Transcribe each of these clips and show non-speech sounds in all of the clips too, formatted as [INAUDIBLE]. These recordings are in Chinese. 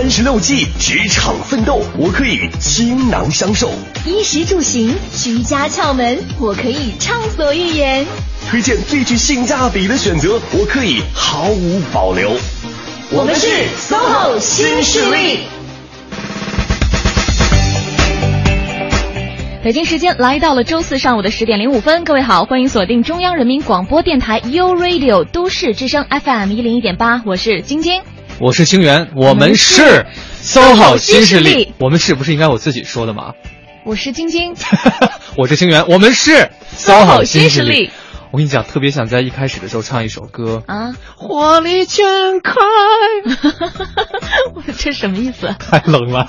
三十六计，职场奋斗，我可以倾囊相授；衣食住行，居家窍门，我可以畅所欲言；推荐最具性价比的选择，我可以毫无保留。我们是 SOHO 新势力。北京时间来到了周四上午的十点零五分，各位好，欢迎锁定中央人民广播电台 u Radio 都市之声 FM 一零一点八，我是晶晶，我是清源，我们是 SOHO 新势力，我们是不是应该我自己说的吗？我是晶晶，[LAUGHS] 我是清源，我们是 SOHO 新势力。我跟你讲，特别想在一开始的时候唱一首歌啊，火力全开，[LAUGHS] 这什么意思？太冷了。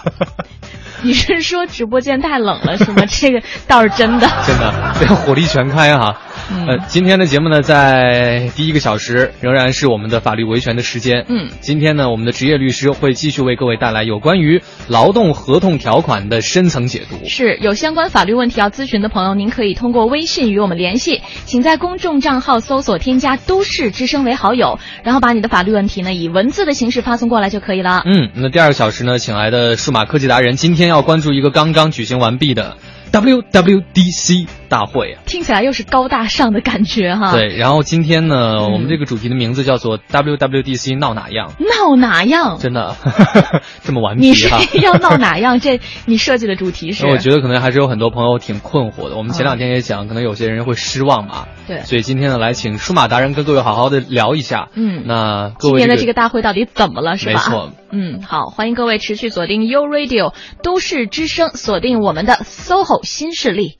[LAUGHS] 你是说直播间太冷了是吗？这个倒是真的，真的，这火力全开哈。呃，今天的节目呢，在第一个小时仍然是我们的法律维权的时间。嗯，今天呢，我们的职业律师会继续为各位带来有关于劳动合同条款的深层解读。是有相关法律问题要咨询的朋友，您可以通过微信与我们联系，请在公众账号搜索添加“都市之声”为好友，然后把你的法律问题呢以文字的形式发送过来就可以了。嗯，那第二个小时呢，请来的数码科技达人，今天要关注一个刚刚举行完毕的。WWDC 大会啊，听起来又是高大上的感觉哈。对，然后今天呢，我们这个主题的名字叫做 WWDC 闹哪样？闹哪样？真的 [LAUGHS] 这么顽皮？你是要闹哪样？[LAUGHS] 这你设计的主题是？我觉得可能还是有很多朋友挺困惑的。我们前两天也讲，可能有些人会失望嘛。对。所以今天呢，来请数码达人跟各位好好的聊一下。嗯。那各位今天的这个大会到底怎么了？是吧？没错。嗯，好，欢迎各位持续锁定 U Radio 都市之声，锁定我们的 SOHO 新势力。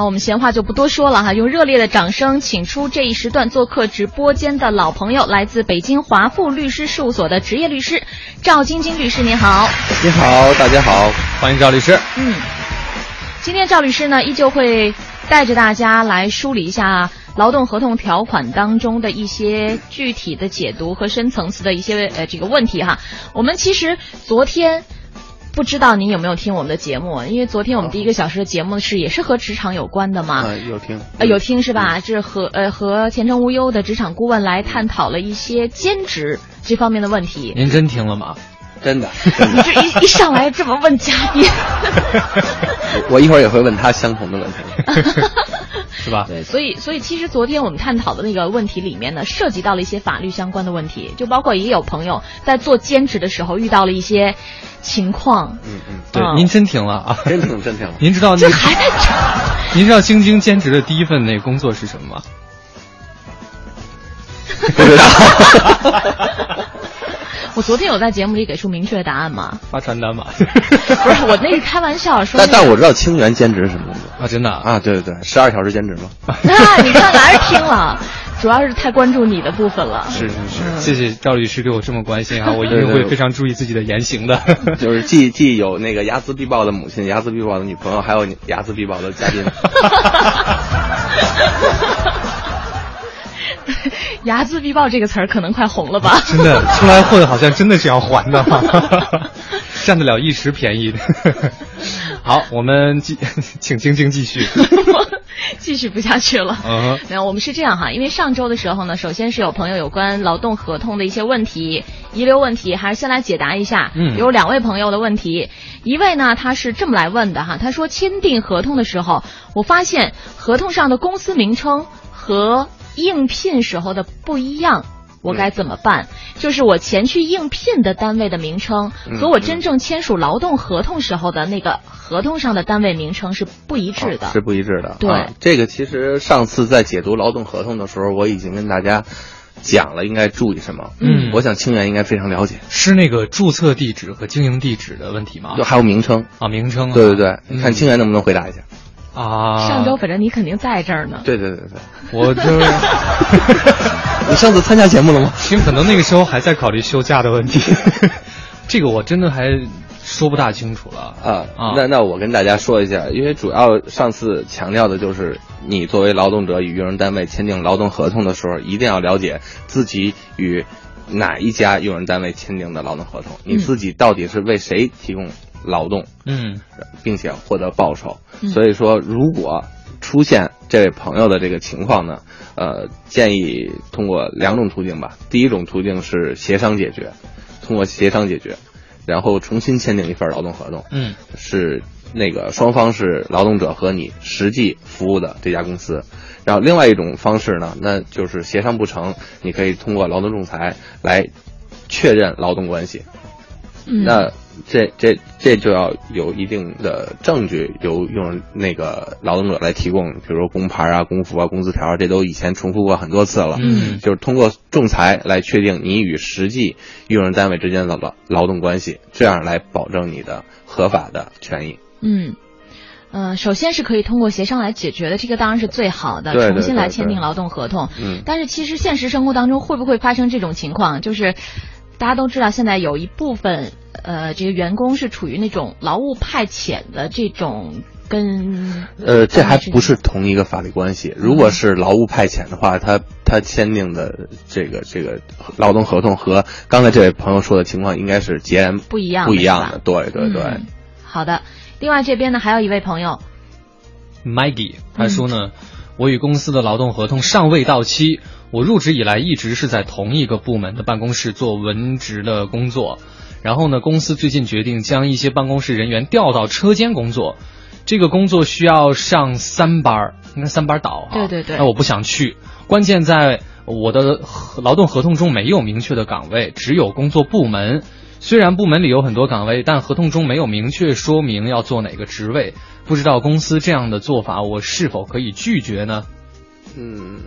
好，我们闲话就不多说了哈，用热烈的掌声请出这一时段做客直播间的老朋友，来自北京华富律师事务所的职业律师赵晶晶律师，您好。你好，大家好，欢迎赵律师。嗯，今天赵律师呢，依旧会带着大家来梳理一下劳动合同条款当中的一些具体的解读和深层次的一些呃这个问题哈。我们其实昨天。不知道您有没有听我们的节目？因为昨天我们第一个小时的节目是也是和职场有关的嘛。有听，呃，有听是吧？这是和呃和前程无忧的职场顾问来探讨了一些兼职这方面的问题。您真听了吗？[LAUGHS] 真的。你这一一上来这么问嘉宾，[LAUGHS] [LAUGHS] 我一会儿也会问他相同的问题。是吧？对，所以所以其实昨天我们探讨的那个问题里面呢，涉及到了一些法律相关的问题，就包括也有朋友在做兼职的时候遇到了一些情况。嗯嗯，对，您真停了啊？真停真停了。您知道这还在您知道晶晶兼职的第一份那个工作是什么吗？不知道。我昨天有在节目里给出明确的答案吗？发传单吧？[LAUGHS] 不是，我那是开玩笑说。但但我知道清源兼职是什么工作啊？真的啊？对对对，十二小时兼职吗？那你看还是听了，[LAUGHS] 主要是太关注你的部分了。是是是，谢谢赵律师对我这么关心啊！[LAUGHS] 我一定会非常注意自己的言行的。就是既既有那个睚眦必报的母亲、睚眦必报的女朋友，还有睚眦必报的嘉宾。[LAUGHS] 睚眦必报这个词儿可能快红了吧？[LAUGHS] 真的，出来混好像真的是要还的，[LAUGHS] 占得了一时便宜。好，我们继，请晶晶继续。继续不下去了。嗯，没有，我们是这样哈，因为上周的时候呢，首先是有朋友有关劳动合同的一些问题遗留问题，还是先来解答一下。嗯，有两位朋友的问题，一位呢他是这么来问的哈，他说签订合同的时候，我发现合同上的公司名称和。应聘时候的不一样，我该怎么办？就是我前去应聘的单位的名称和我真正签署劳动合同时候的那个合同上的单位名称是不一致的，是不一致的。对，这个其实上次在解读劳动合同的时候，我已经跟大家讲了应该注意什么。嗯，我想清源应该非常了解，是那个注册地址和经营地址的问题吗？就还有名称啊，名称。对对对，看清源能不能回答一下。啊，上周反正你肯定在这儿呢。对对对对，我就 [LAUGHS] 你上次参加节目了吗？因为可能那个时候还在考虑休假的问题，[LAUGHS] 这个我真的还说不大清楚了啊啊！那那我跟大家说一下，因为主要上次强调的就是你作为劳动者与用人单位签订劳动合同的时候，一定要了解自己与哪一家用人单位签订的劳动合同，你自己到底是为谁提供。劳动，嗯，并且获得报酬，所以说，如果出现这位朋友的这个情况呢，呃，建议通过两种途径吧。第一种途径是协商解决，通过协商解决，然后重新签订一份劳动合同。嗯，是那个双方是劳动者和你实际服务的这家公司。然后另外一种方式呢，那就是协商不成，你可以通过劳动仲裁来确认劳动关系。嗯，那这这这就要有一定的证据，由用那个劳动者来提供，比如说工牌啊、工服啊、工资条，这都以前重复过很多次了。嗯就是通过仲裁来确定你与实际用人单位之间的劳劳动关系，这样来保证你的合法的权益。嗯。嗯、首先是可以通过协商来解决的，这个当然是最好的，对对重新来签订劳动合同。嗯但是其实现实生活当中会不会发生这种情况？就是大家都知道，现在有一部分呃这个员工是处于那种劳务派遣的这种跟呃，这还不是是同一个法律关系。如果是劳务派遣的话，他他签订的这个这个劳动合同和刚才这位朋友说的情况应该是截然不一样不一样的。对对对。嗯好的，另外这边呢还有一位朋友，Maggie，他说呢，我与公司的劳动合同尚未到期，我入职以来一直是在同一个部门的办公室做文职的工作，然后呢，公司最近决定将一些办公室人员调到车间工作，这个工作需要上三班儿，应该三班倒哈。对对对那我不想去，关键在我的劳动合同中没有明确的岗位，只有工作部门。虽然部门里有很多岗位，但合同中没有明确说明要做哪个职位。不知道公司这样的做法，我是否可以拒绝呢？嗯，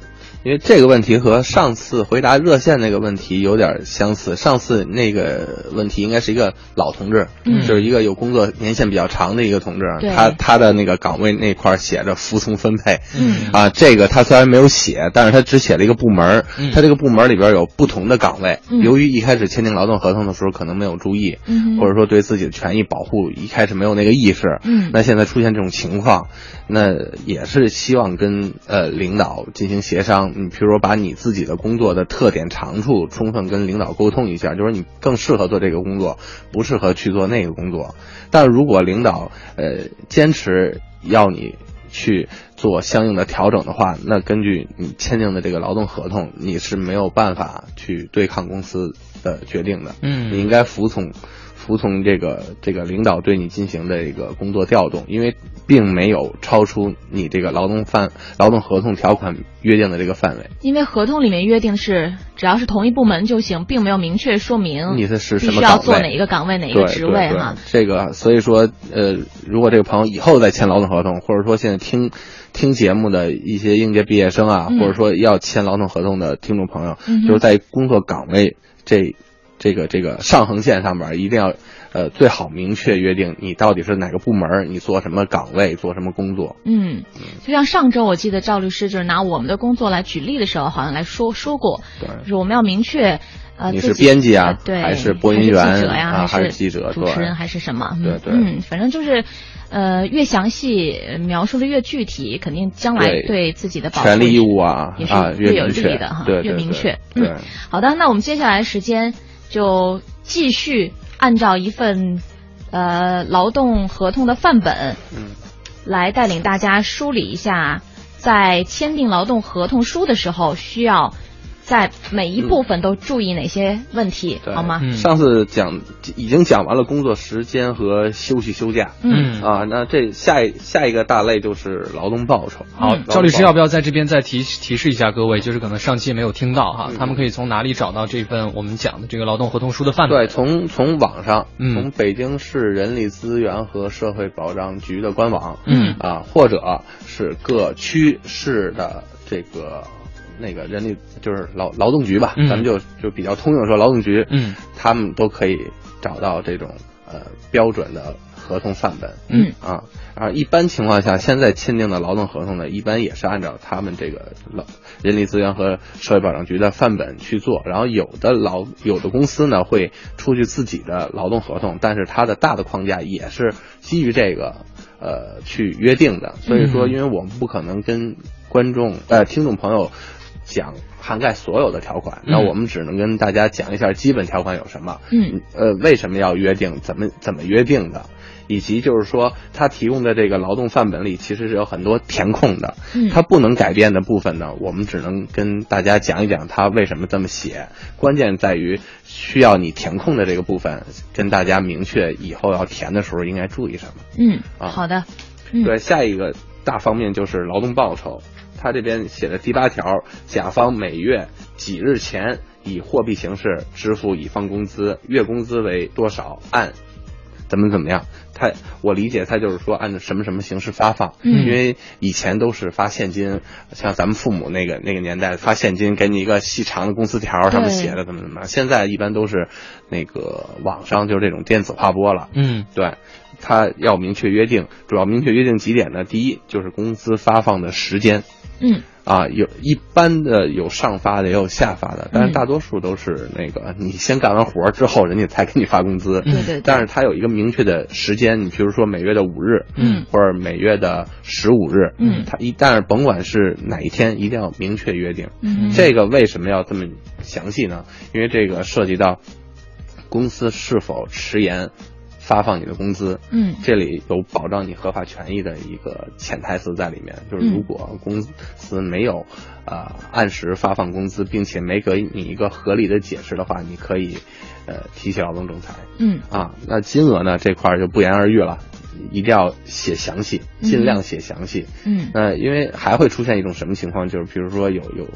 因为这个问题和上次回答热线那个问题有点相似。上次那个问题应该是一个老同志，嗯就是一个有工作年限比较长的一个同志，他他的那个岗位那块写着服从分配。嗯啊，这个他虽然没有写，但是他只写了一个部门，嗯他这个部门里边有不同的岗位。嗯由于一开始签订劳动合同的时候可能没有注意，嗯或者说对自己的权益保护一开始没有那个意识，嗯那现在出现这种情况，那也是希望跟呃领导进行协商。你譬如说把你自己的工作的特点长处充分跟领导沟通一下，就是你更适合做这个工作，不适合去做那个工作。但如果领导呃坚持要你去做相应的调整的话，那根据你签订的这个劳动合同，你是没有办法去对抗公司的决定的。嗯你应该服从。服从这个这个领导对你进行的一个工作调动，因为并没有超出你这个劳动范劳动合同条款约定的这个范围。因为合同里面约定是只要是同一部门就行，并没有明确说明你是是什么岗位做哪一个岗位哪一个职位哈。这个所以说，呃，如果这个朋友以后再签劳动合同，或者说现在听听节目的一些应届毕业生啊，嗯或者说要签劳动合同的听众朋友，嗯就是在工作岗位这这个这个上横线上边，一定要呃最好明确约定你到底是哪个部门，你做什么岗位，做什么工作。嗯，就像上周我记得赵律师就是拿我们的工作来举例的时候，好像来说说过，对就是我们要明确。呃，你是编辑啊呃对，还是播音员记者呀，啊还还是记者主持人，还是什么？嗯对对嗯，反正就是，呃，越详细呃描述的越具体，肯定将来对对自己的保护权利义务啊也是啊越有利的哈，越明确。对嗯，好的，那我们接下来时间就继续按照一份呃劳动合同的范本，嗯，来带领大家梳理一下，在签订劳动合同书的时候，需要在每一部分都注意哪些问题，对。好吗？嗯。上次讲已经讲完了工作时间和休息休假。嗯。啊，那这下一下一个大类就是劳动报酬。好，嗯。赵律师要不要在这边再提提示一下各位，就是可能上期没有听到哈，嗯。他们可以从哪里找到这份我们讲的这个劳动合同书的范本？对，从从网上，嗯从北京市人力资源和社会保障局的官网，嗯。啊，或者是各区市的这个那个人力就是劳劳动局吧，嗯咱们就就比较通用说劳动局，嗯，他们都可以找到这种呃标准的合同范本。嗯啊啊，一般情况下，现在签订的劳动合同呢，一般也是按照他们这个劳人力资源和社会保障局的范本去做。然后有的劳有的公司呢会出具自己的劳动合同，但是它的大的框架也是基于这个呃去约定的。所以说，嗯因为我们不可能跟观众呃听众朋友讲涵盖所有的条款，那嗯我们只能跟大家讲一下基本条款有什么。嗯呃，为什么要约定？怎么怎么约定的？以及就是说他提供的这个劳动范本里其实是有很多填空的，嗯他不能改变的部分呢，我们只能跟大家讲一讲他为什么这么写。关键在于需要你填空的这个部分，跟大家明确以后要填的时候应该注意什么。嗯，啊好的，嗯对，下一个大方面就是劳动报酬。他这边写的第八条，甲方每月几日前以货币形式支付乙方工资，月工资为多少，按怎么怎么样。他我理解他就是说按照什么什么形式发放，嗯。因为以前都是发现金，像咱们父母那个那个年代发现金，给你一个细长的工资条，上面写的怎么怎么样。现在一般都是那个网上就是这种电子划拨了，嗯。对，他要明确约定，主要明确约定几点呢？第一就是工资发放的时间嗯啊，有一般的有上发的，也有下发的，但嗯是大多数都是那个你先干完活儿之后，人家才给你发工资。对对对但是他有一个明确的时间，你比如说每月的五日，嗯或者每月的十五日，嗯他一但是甭管是哪一天，一定要明确约定。嗯这个为什么要这么详细呢？因为这个涉及到公司是否迟延发放你的工资。嗯这里有保障你合法权益的一个潜台词在里面，就是如果公司没有呃按时发放工资，并且没给你一个合理的解释的话，你可以呃提起劳动仲裁嗯啊。那金额呢这块就不言而喻了，一定要写详细，尽量写详细。嗯。呃，因为还会出现一种什么情况，就是比如说有有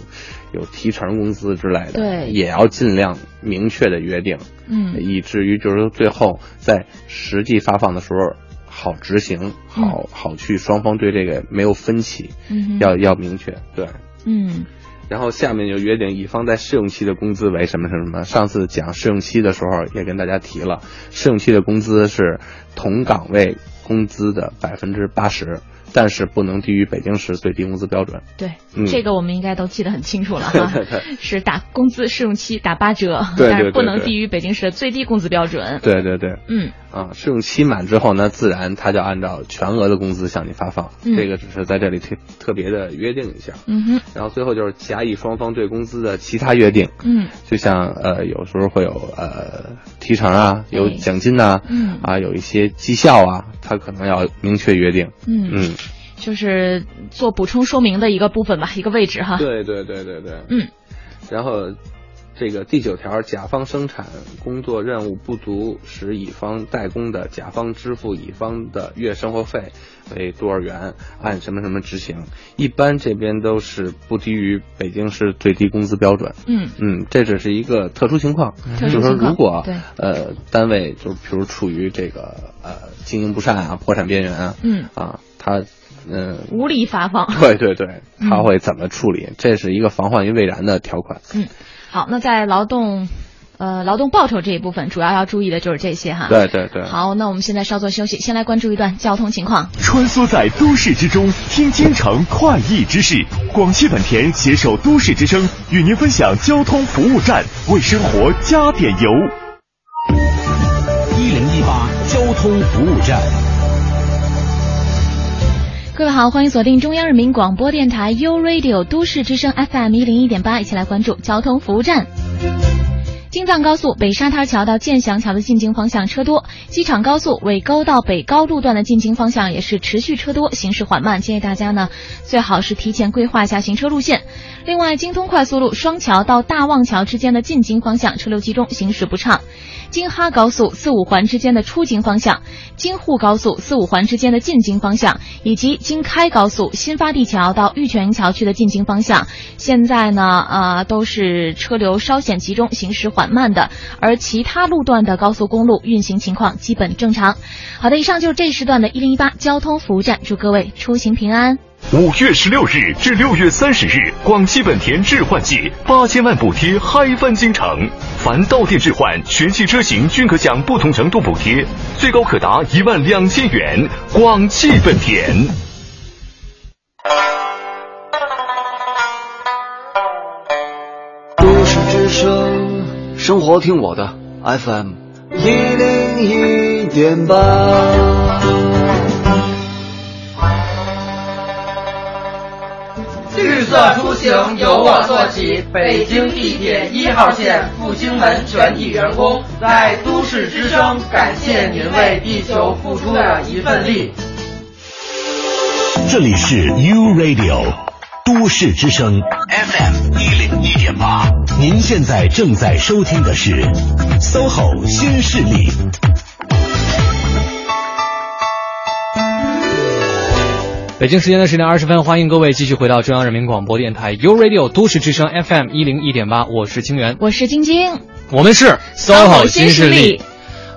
有提成工资之类的，对。也要尽量明确的约定，嗯。以至于就是说最后在实际发放的时候好执行，好好去双方对这个没有分歧，嗯要要明确对。嗯然后下面就约定乙方在试用期的工资为什么什么什么。上次讲试用期的时候也跟大家提了，试用期的工资是同岗位工资的百分之八十，但是不能低于北京市最低工资标准。对，嗯。这个我们应该都记得很清楚了 [LAUGHS] 哈，是打工资试用期打八折，对对但是不能低于北京市的最低工资标准。对对对，嗯。啊，试用期满之后呢，自然他就按照全额的工资向你发放。嗯。这个只是在这里特特别的约定一下。嗯哼。然后最后就是甲乙双方对工资的其他约定，嗯。就像呃有时候会有呃提成啊，有奖金呐、嗯。啊有一些绩效啊，他可能要明确约定。嗯，嗯，就是做补充说明的一个部分吧，一个位置哈。对对对对对。嗯然后这个第九条，甲方生产工作任务不足使乙方代工的，甲方支付乙方的月生活费为多少元，按什么什么执行。一般这边都是不低于北京市最低工资标准。嗯嗯，这只是一个特殊情况，嗯就是说如果呃单位就比如处于这个呃经营不善啊、破产边缘啊，嗯，啊，他嗯。无力发放。对 [LAUGHS] 对对，嗯他会怎么处理？这是一个防患于未然的条款。嗯，好，那在劳动呃劳动报酬这一部分，主要要注意的就是这些哈。。对对对。好，那我们现在稍作休息，先来关注一段交通情况。穿梭在都市之中，听京城快意之事。广汽本田携手都市之声，与您分享交通服务站，为生活加点油。一零一八交通服务站。各位好，欢迎锁定中央人民广播电台 u Radio 都市之声 FM 一零一点八，一起来关注交通服务站。京藏高速北沙滩桥到建祥桥的进京方向车多，机场高速尾沟到北高路段的进京方向也是持续车多，行驶缓慢，建议大家呢最好是提前规划一下行车路线。另外，京通快速路双桥到大望桥之间的进京方向车流集中，行驶不畅。京哈高速四五环之间的出京方向，京沪高速四五环之间的进京方向，以及京开高速新发地桥到玉泉桥区的进京方向，现在呢，呃，都是车流稍显集中，行驶缓慢的，而其他路段的高速公路运行情况基本正常。好的，以上就是这时段的一零一八交通服务站，祝各位出行平安。五月十六日至六月三十日，广汽本田置换季八千万补贴嗨翻京城，凡到店置换，全系车型均可享不同程度补贴，最高可达一万两千元。广汽本田。都市之声，生活听我的 FM 一零一点八。绿色出行由我做起，北京地铁一号线复兴门全体员工在都市之声感谢您为地球付出的一份力。这里是 U Radio 都市之声 FM 一零一点八，您现在正在收听的是 SOHO 新势力。北京时间的十点二十分，欢迎各位继续回到中央人民广播电台 U Radio 都市之声 FM 一零一点八，我是清源，我是晶晶，我们是 SOHO 新势力。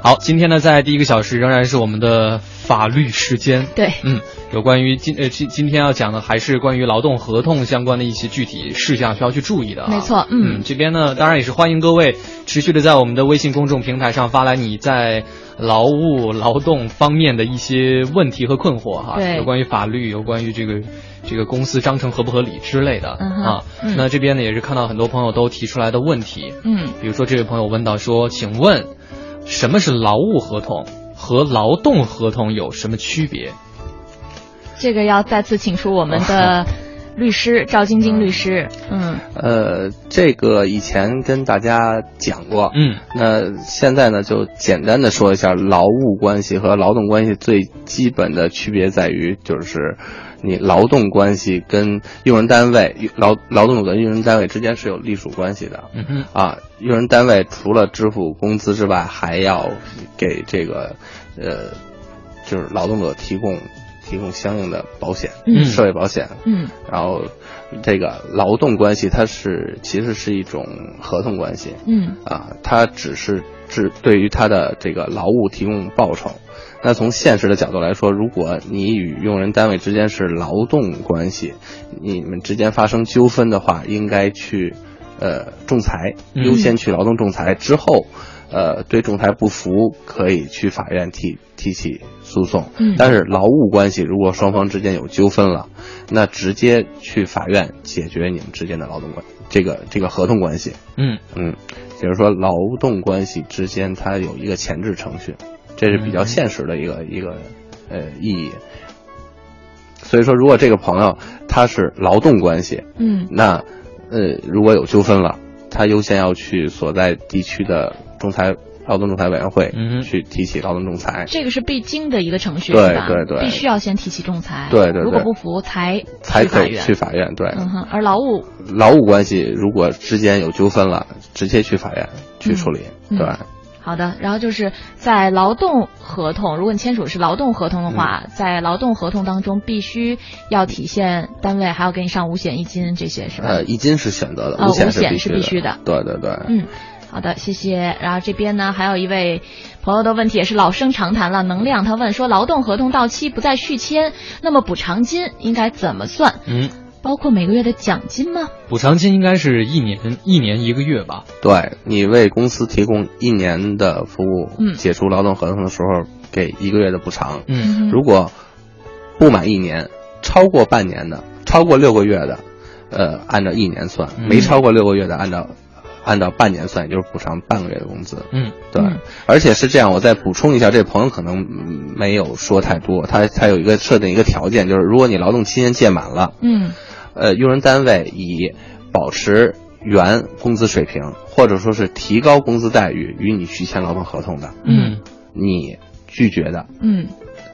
好，今天呢，在第一个小时仍然是我们的法律时间。对，嗯，有关于今呃今今天要讲的还是关于劳动合同相关的一些具体事项需要去注意的、啊。没错，嗯嗯，这边呢，当然也是欢迎各位持续的在我们的微信公众平台上发来你在劳务劳动方面的一些问题和困惑哈，对有关于法律，有关于这个这个公司章程合不合理之类的、嗯啊。嗯那这边呢也是看到很多朋友都提出来的问题，嗯，比如说这位朋友问到说，请问什么是劳务合同和劳动合同有什么区别？这个要再次请出我们的 [LAUGHS] 律师赵晶晶律师。嗯呃，这个以前跟大家讲过，嗯那现在呢就简单的说一下劳务关系和劳动关系最基本的区别在于，就是你劳动关系跟用人单位劳劳动者跟用人单位之间是有隶属关系的。嗯哼啊，用人单位除了支付工资之外，还要给这个呃，就是劳动者提供提供相应的保险，嗯社会保险。嗯然后，这个劳动关系它是其实是一种合同关系嗯啊，它只是只对于他的这个劳务提供报酬。那从现实的角度来说，如果你与用人单位之间是劳动关系，你们之间发生纠纷的话，应该去呃仲裁，嗯优先去劳动仲裁之后。呃，对仲裁不服，可以去法院提提起诉讼。嗯但是劳务关系，如果双方之间有纠纷了，那直接去法院解决你们之间的劳动关这个这个合同关系。嗯嗯，比如说劳动关系之间它有一个前置程序，这是比较现实的一个、一个呃意义。所以说，如果这个朋友他是劳动关系，嗯那呃如果有纠纷了，他优先要去所在地区的仲裁劳动仲裁委员会嗯去提起劳动仲裁。这个是必经的一个程序，对吧？对对必须要先提起仲裁。对对对如果不服才才可以去法院。对，嗯哼，而劳务劳务关系如果之间有纠纷了，直接去法院去处理，嗯对。好的，然后就是在劳动合同，如果你签署的是劳动合同的话，嗯在劳动合同当中必须要体现单位还要给你上五险一金这些是吧？呃，一金是选择的，五险必须是必须的对对对，嗯，好的，谢谢。然后这边呢，还有一位朋友的问题也是老生常谈了，能量他问说，劳动合同到期不再续签，那么补偿金应该怎么算？嗯，包括每个月的奖金吗？补偿金应该是一年一年一个月吧？对你为公司提供一年的服务，嗯解除劳动合同的时候给一个月的补偿。嗯如果不满一年，超过半年的，超过六个月的，呃，按照一年算；嗯没超过六个月的，按照按照半年算，也就是补偿半个月的工资。嗯对，嗯而且是这样，我再补充一下，这朋友可能嗯没有说太多，他他有一个设定一个条件，就是如果你劳动期间届满了，嗯呃，用人单位以保持原工资水平，或者说是提高工资待遇与你续签劳动合同的，嗯你拒绝的，嗯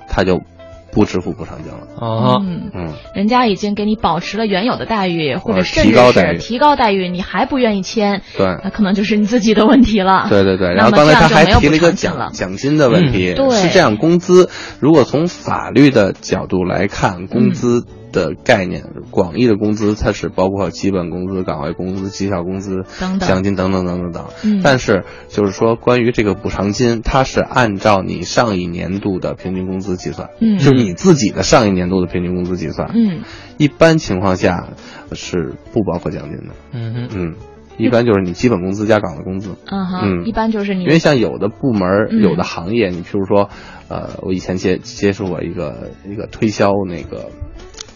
他就不支付补偿金了。哦。嗯，嗯，人家已经给你保持了原有的待遇，或者甚至提高待遇。是提高待遇，你还不愿意签，对。那可能就是你自己的问题了。对对对，然后刚才他还提了一个奖奖金的问题，嗯对。是这样，工资如果从法律的角度来看，工资的概念，广义的工资它是包括基本工资、岗位工资、绩效工资、等等奖金等等等等等。嗯但是就是说，关于这个补偿金，它是按照你上一年度的平均工资计算，嗯就是你自己的上一年度的平均工资计算。嗯一般情况下是不包括奖金的。嗯哼嗯，一般就是你基本工资加岗位工资。嗯哼，嗯一般就是你因为像有的部门、嗯有的行业，你譬如说，呃，我以前接接触过一个一个推销那个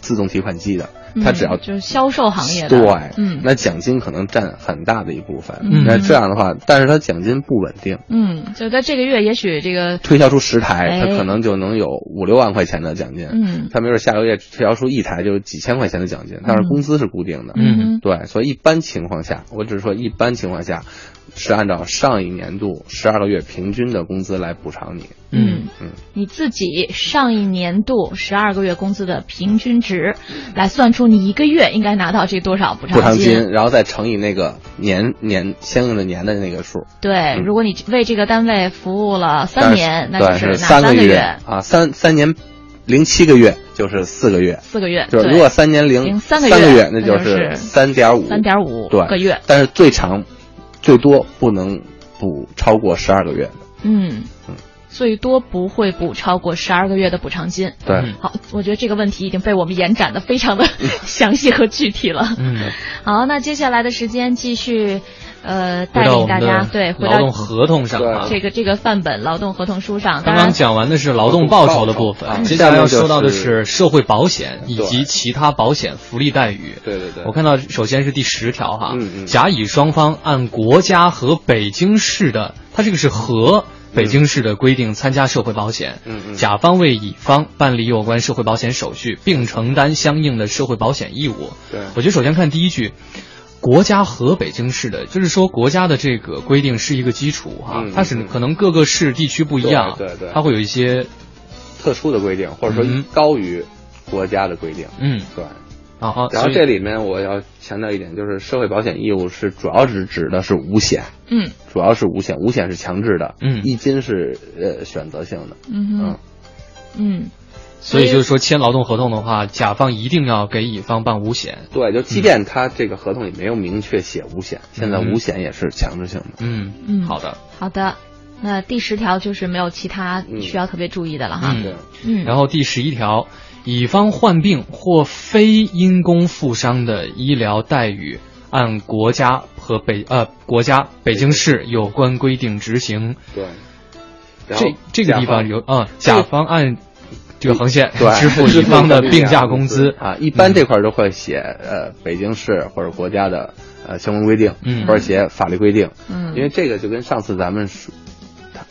自动提款机的，他只要嗯就是销售行业的，对，嗯。那奖金可能占很大的一部分。嗯。那这样的话，但是它奖金不稳定，嗯，就在这个月，也许这个推销出十台，哎。他可能就能有五六万块钱的奖金。嗯。他没准下个月推销出一台就有几千块钱的奖金，但是工资是固定的。嗯。对，所以一般情况下，我只是说一般情况下，是按照上一年度十二个月平均的工资来补偿你。嗯嗯，你自己上一年度十二个月工资的平均值，来算出你一个月应该拿到这多少补偿补偿金。然后再乘以那个年年相应的年的那个数。对，如果你为这个单位服务了三年，那对就是拿三个月啊，三三年零七个月就是四个月。四个月，对就是如果三年零零三个个月那就是三点五三点五对个月。但是最长最多不能补超过十二个月。嗯，最多不会补超过十二个月的补偿金。对，好，我觉得这个问题已经被我们延展的非常的 [LAUGHS] 详细和具体了。嗯，好，那接下来的时间继续，呃，带领大家对回到劳动合同上啊。这个这个范本劳动合同书上，刚刚讲完的是劳动报酬的部分，啊接下来要说到的是社会保险以及其他保险福利待遇。对对对我看到首先是第十条哈，甲乙双方按国家和北京市的，它这个是和北京市的规定参加社会保险，嗯嗯甲方为乙方办理有关社会保险手续，并承担相应的社会保险义务。对我觉得首先看第一句。国家和北京市的，就是说国家的这个规定是一个基础哈，嗯它是嗯可能各个市地区不一样，对对对。它会有一些特殊的规定，或者说嗯高于国家的规定。嗯，对。然后这里面我要强调一点，就是社会保险义务是主要是指的是五险，嗯。主要是五险，五险是强制的，嗯。一金是呃选择性的。嗯哼。嗯，所以就是说签劳动合同的话，甲方一定要给乙方办五险。对，就即便他这个合同里没有明确写五险，现在嗯五险也是强制性的。嗯嗯好的。好的。那第十条就是没有其他需要特别注意的了哈。嗯，嗯，然后第十一条，乙方患病或非因公负伤的医疗待遇，按国家和北呃国家北京市有关规定执行。对。然后这这个地方有啊、甲方按这个横线对支付乙方的病假工资 [LAUGHS] 啊，一般这块儿都会写呃北京市或者国家的呃相关规定，嗯或者写法律规定，嗯因为这个就跟上次咱们说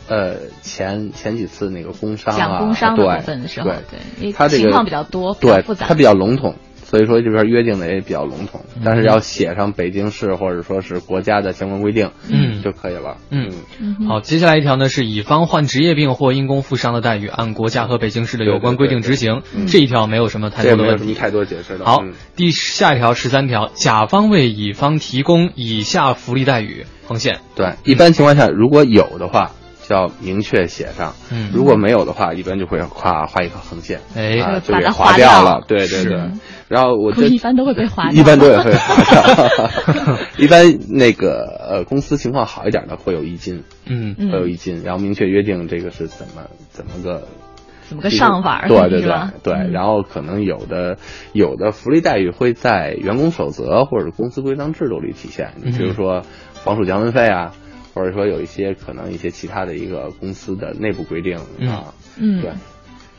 呃前前几次那个工伤啊，讲工伤的对部分的时候，对对，因为它这个情况比较多，对复杂，它比较笼统。所以说这边约定的也比较笼统，嗯但是要写上北京市或者说是国家的相关规定，嗯就可以了。嗯嗯好，接下来一条呢是乙方患职业病或因公负伤的待遇，按国家和北京市的有关规定执行。对对对对这一条没有什么太多的问题。没有太多解释的。好嗯，第下一条十三条，甲方为乙方提供以下福利待遇，横线。对，一般情况下如果有的话，就要明确写上。嗯如果没有的话，一般就会画画一个横线，哎啊，就给它划掉掉了。对对对。然后我这 [LAUGHS] 一般都会被划掉 [LAUGHS] 一般都也会划掉。[LAUGHS] 一般那个呃公司情况好一点的会有一金，嗯嗯会有一金，然后明确约定这个是怎么怎么个怎么个上法儿？对对对？对，嗯然后可能有的有的福利待遇会在员工守则或者公司规章制度里体现，你比如说防暑降温费啊，或者说有一些可能一些其他的一个公司的内部规定啊，嗯对。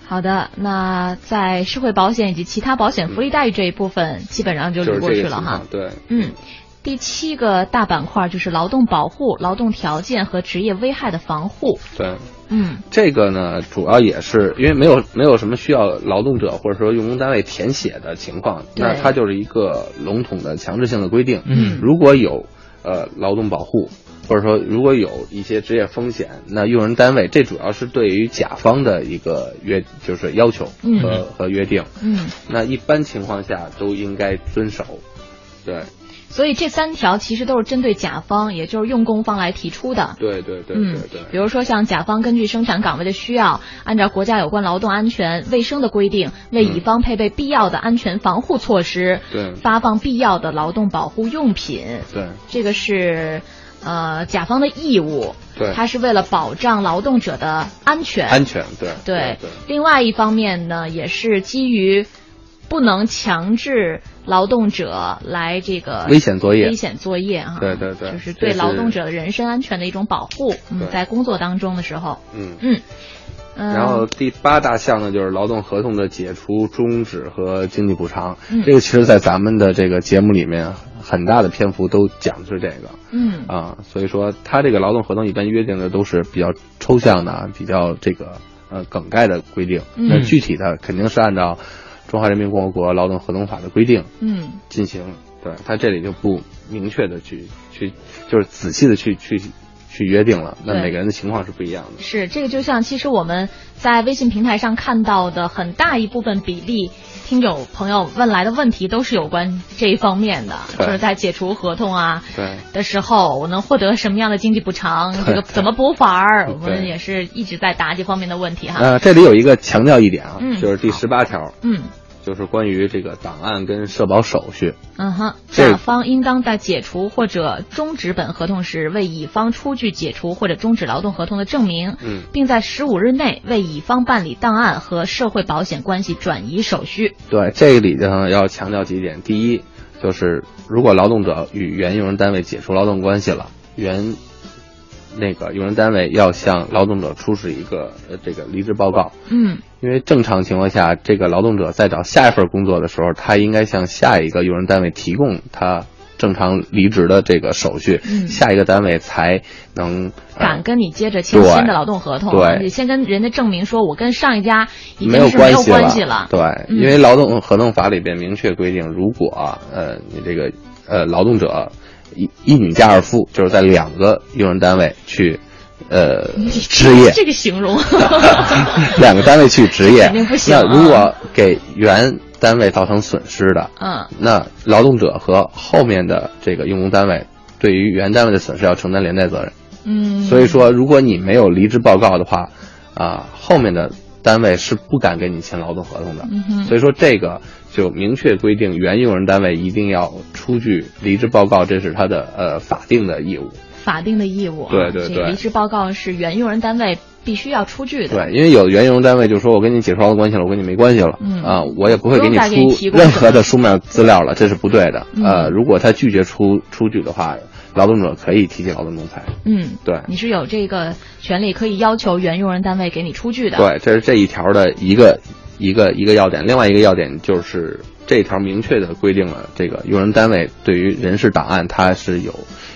好的，那在社会保险以及其他保险福利待遇这一部分，基本上就捋过去了哈。对，嗯，第七个大板块就是劳动保护、劳动条件和职业危害的防护。对。嗯这个呢，主要也是因为没有没有什么需要劳动者或者说用工单位填写的情况，那它就是一个笼统的强制性的规定。嗯如果有呃劳动保护，或者说如果有一些职业风险，那用人单位这主要是对于甲方的一个约就是要求嗯和、和约定。嗯，那一般情况下都应该遵守。对所以这三条其实都是针对甲方，也就是用工方来提出的。对对对嗯对对。比如说像甲方根据生产岗位的需要，按照国家有关劳动安全卫生的规定，为乙方配备必要的安全防护措施，对发放必要的劳动保护用品。对这个是呃甲方的义务，对它是为了保障劳动者的安全。安全对对对另外一方面呢，也是基于不能强制劳动者来这个危险作业危险作业哈。对对对就是对劳动者的人身安全的一种保护。嗯，在工作当中的时候，嗯嗯。嗯然后第八大项呢，就是劳动合同的解除、终止和经济补偿。嗯这个其实，在咱们的这个节目里面，很大的篇幅都讲的是这个嗯啊。所以说，他这个劳动合同一般约定的都是比较抽象的、比较这个呃梗概的规定。嗯那具体的肯定是按照《中华人民共和国劳动合同法》的规定嗯进行。对，他这里就不明确的去去，就是仔细的去去去约定了。那每个人的情况是不一样的。是这个，就像其实我们在微信平台上看到的很大一部分比例，听友朋友问来的问题都是有关这一方面的，就是在解除合同啊对。的时候，我能获得什么样的经济补偿？这个怎么补法儿？我们也是一直在答这方面的问题哈。呃，这里有一个强调一点啊，嗯就是第十八条，嗯就是关于这个档案跟社保手续。嗯哼，甲方应当在解除或者终止本合同时，为乙方出具解除或者终止劳动合同的证明，嗯并在十五日内为乙方办理档案和社会保险关系转移手续。对，这里呢要强调几点：第一，就是如果劳动者与原用人单位解除劳动关系了，原那个用人单位要向劳动者出示一个呃这个离职报告。嗯因为正常情况下，这个劳动者在找下一份工作的时候，他应该向下一个用人单位提供他正常离职的这个手续，嗯。下一个单位才能、呃敢跟你接着签新的劳动合同，对。你先跟人家证明说，我跟上一家已没有经是没有系关系了。对，嗯。因为劳动合同法里边明确规定，如果呃你这个呃劳动者一一女加二夫，就是在两个用人单位去呃职业，这个形容 [LAUGHS] [LAUGHS] 两个单位去职业肯定不，行那啊如果给原单位造成损失的，嗯那劳动者和后面的这个用工单位对于原单位的损失要承担连带责任。嗯，所以说，如果你没有离职报告的话，啊、后面的单位是不敢跟你签劳动合同的。所以说，这个就明确规定，原用人单位一定要出具离职报告，这是他的呃法定的义务。法定的义务啊，对对对离职报告是原用人单位必须要出具的。对，因为有的原用人单位就说我跟你解除劳动关系了，我跟你没关系了，嗯啊，我也不会给你出任何的书面资料了，这是不对的。嗯呃，如果他拒绝出出具的话，劳动者可以提起劳动仲裁。嗯，对你是有这个权利可以要求原用人单位给你出具的。，对，这是这一条的一个一个一个要点。另外一个要点就是这一条明确的规定了，这个用人单位对于人事档案，它是有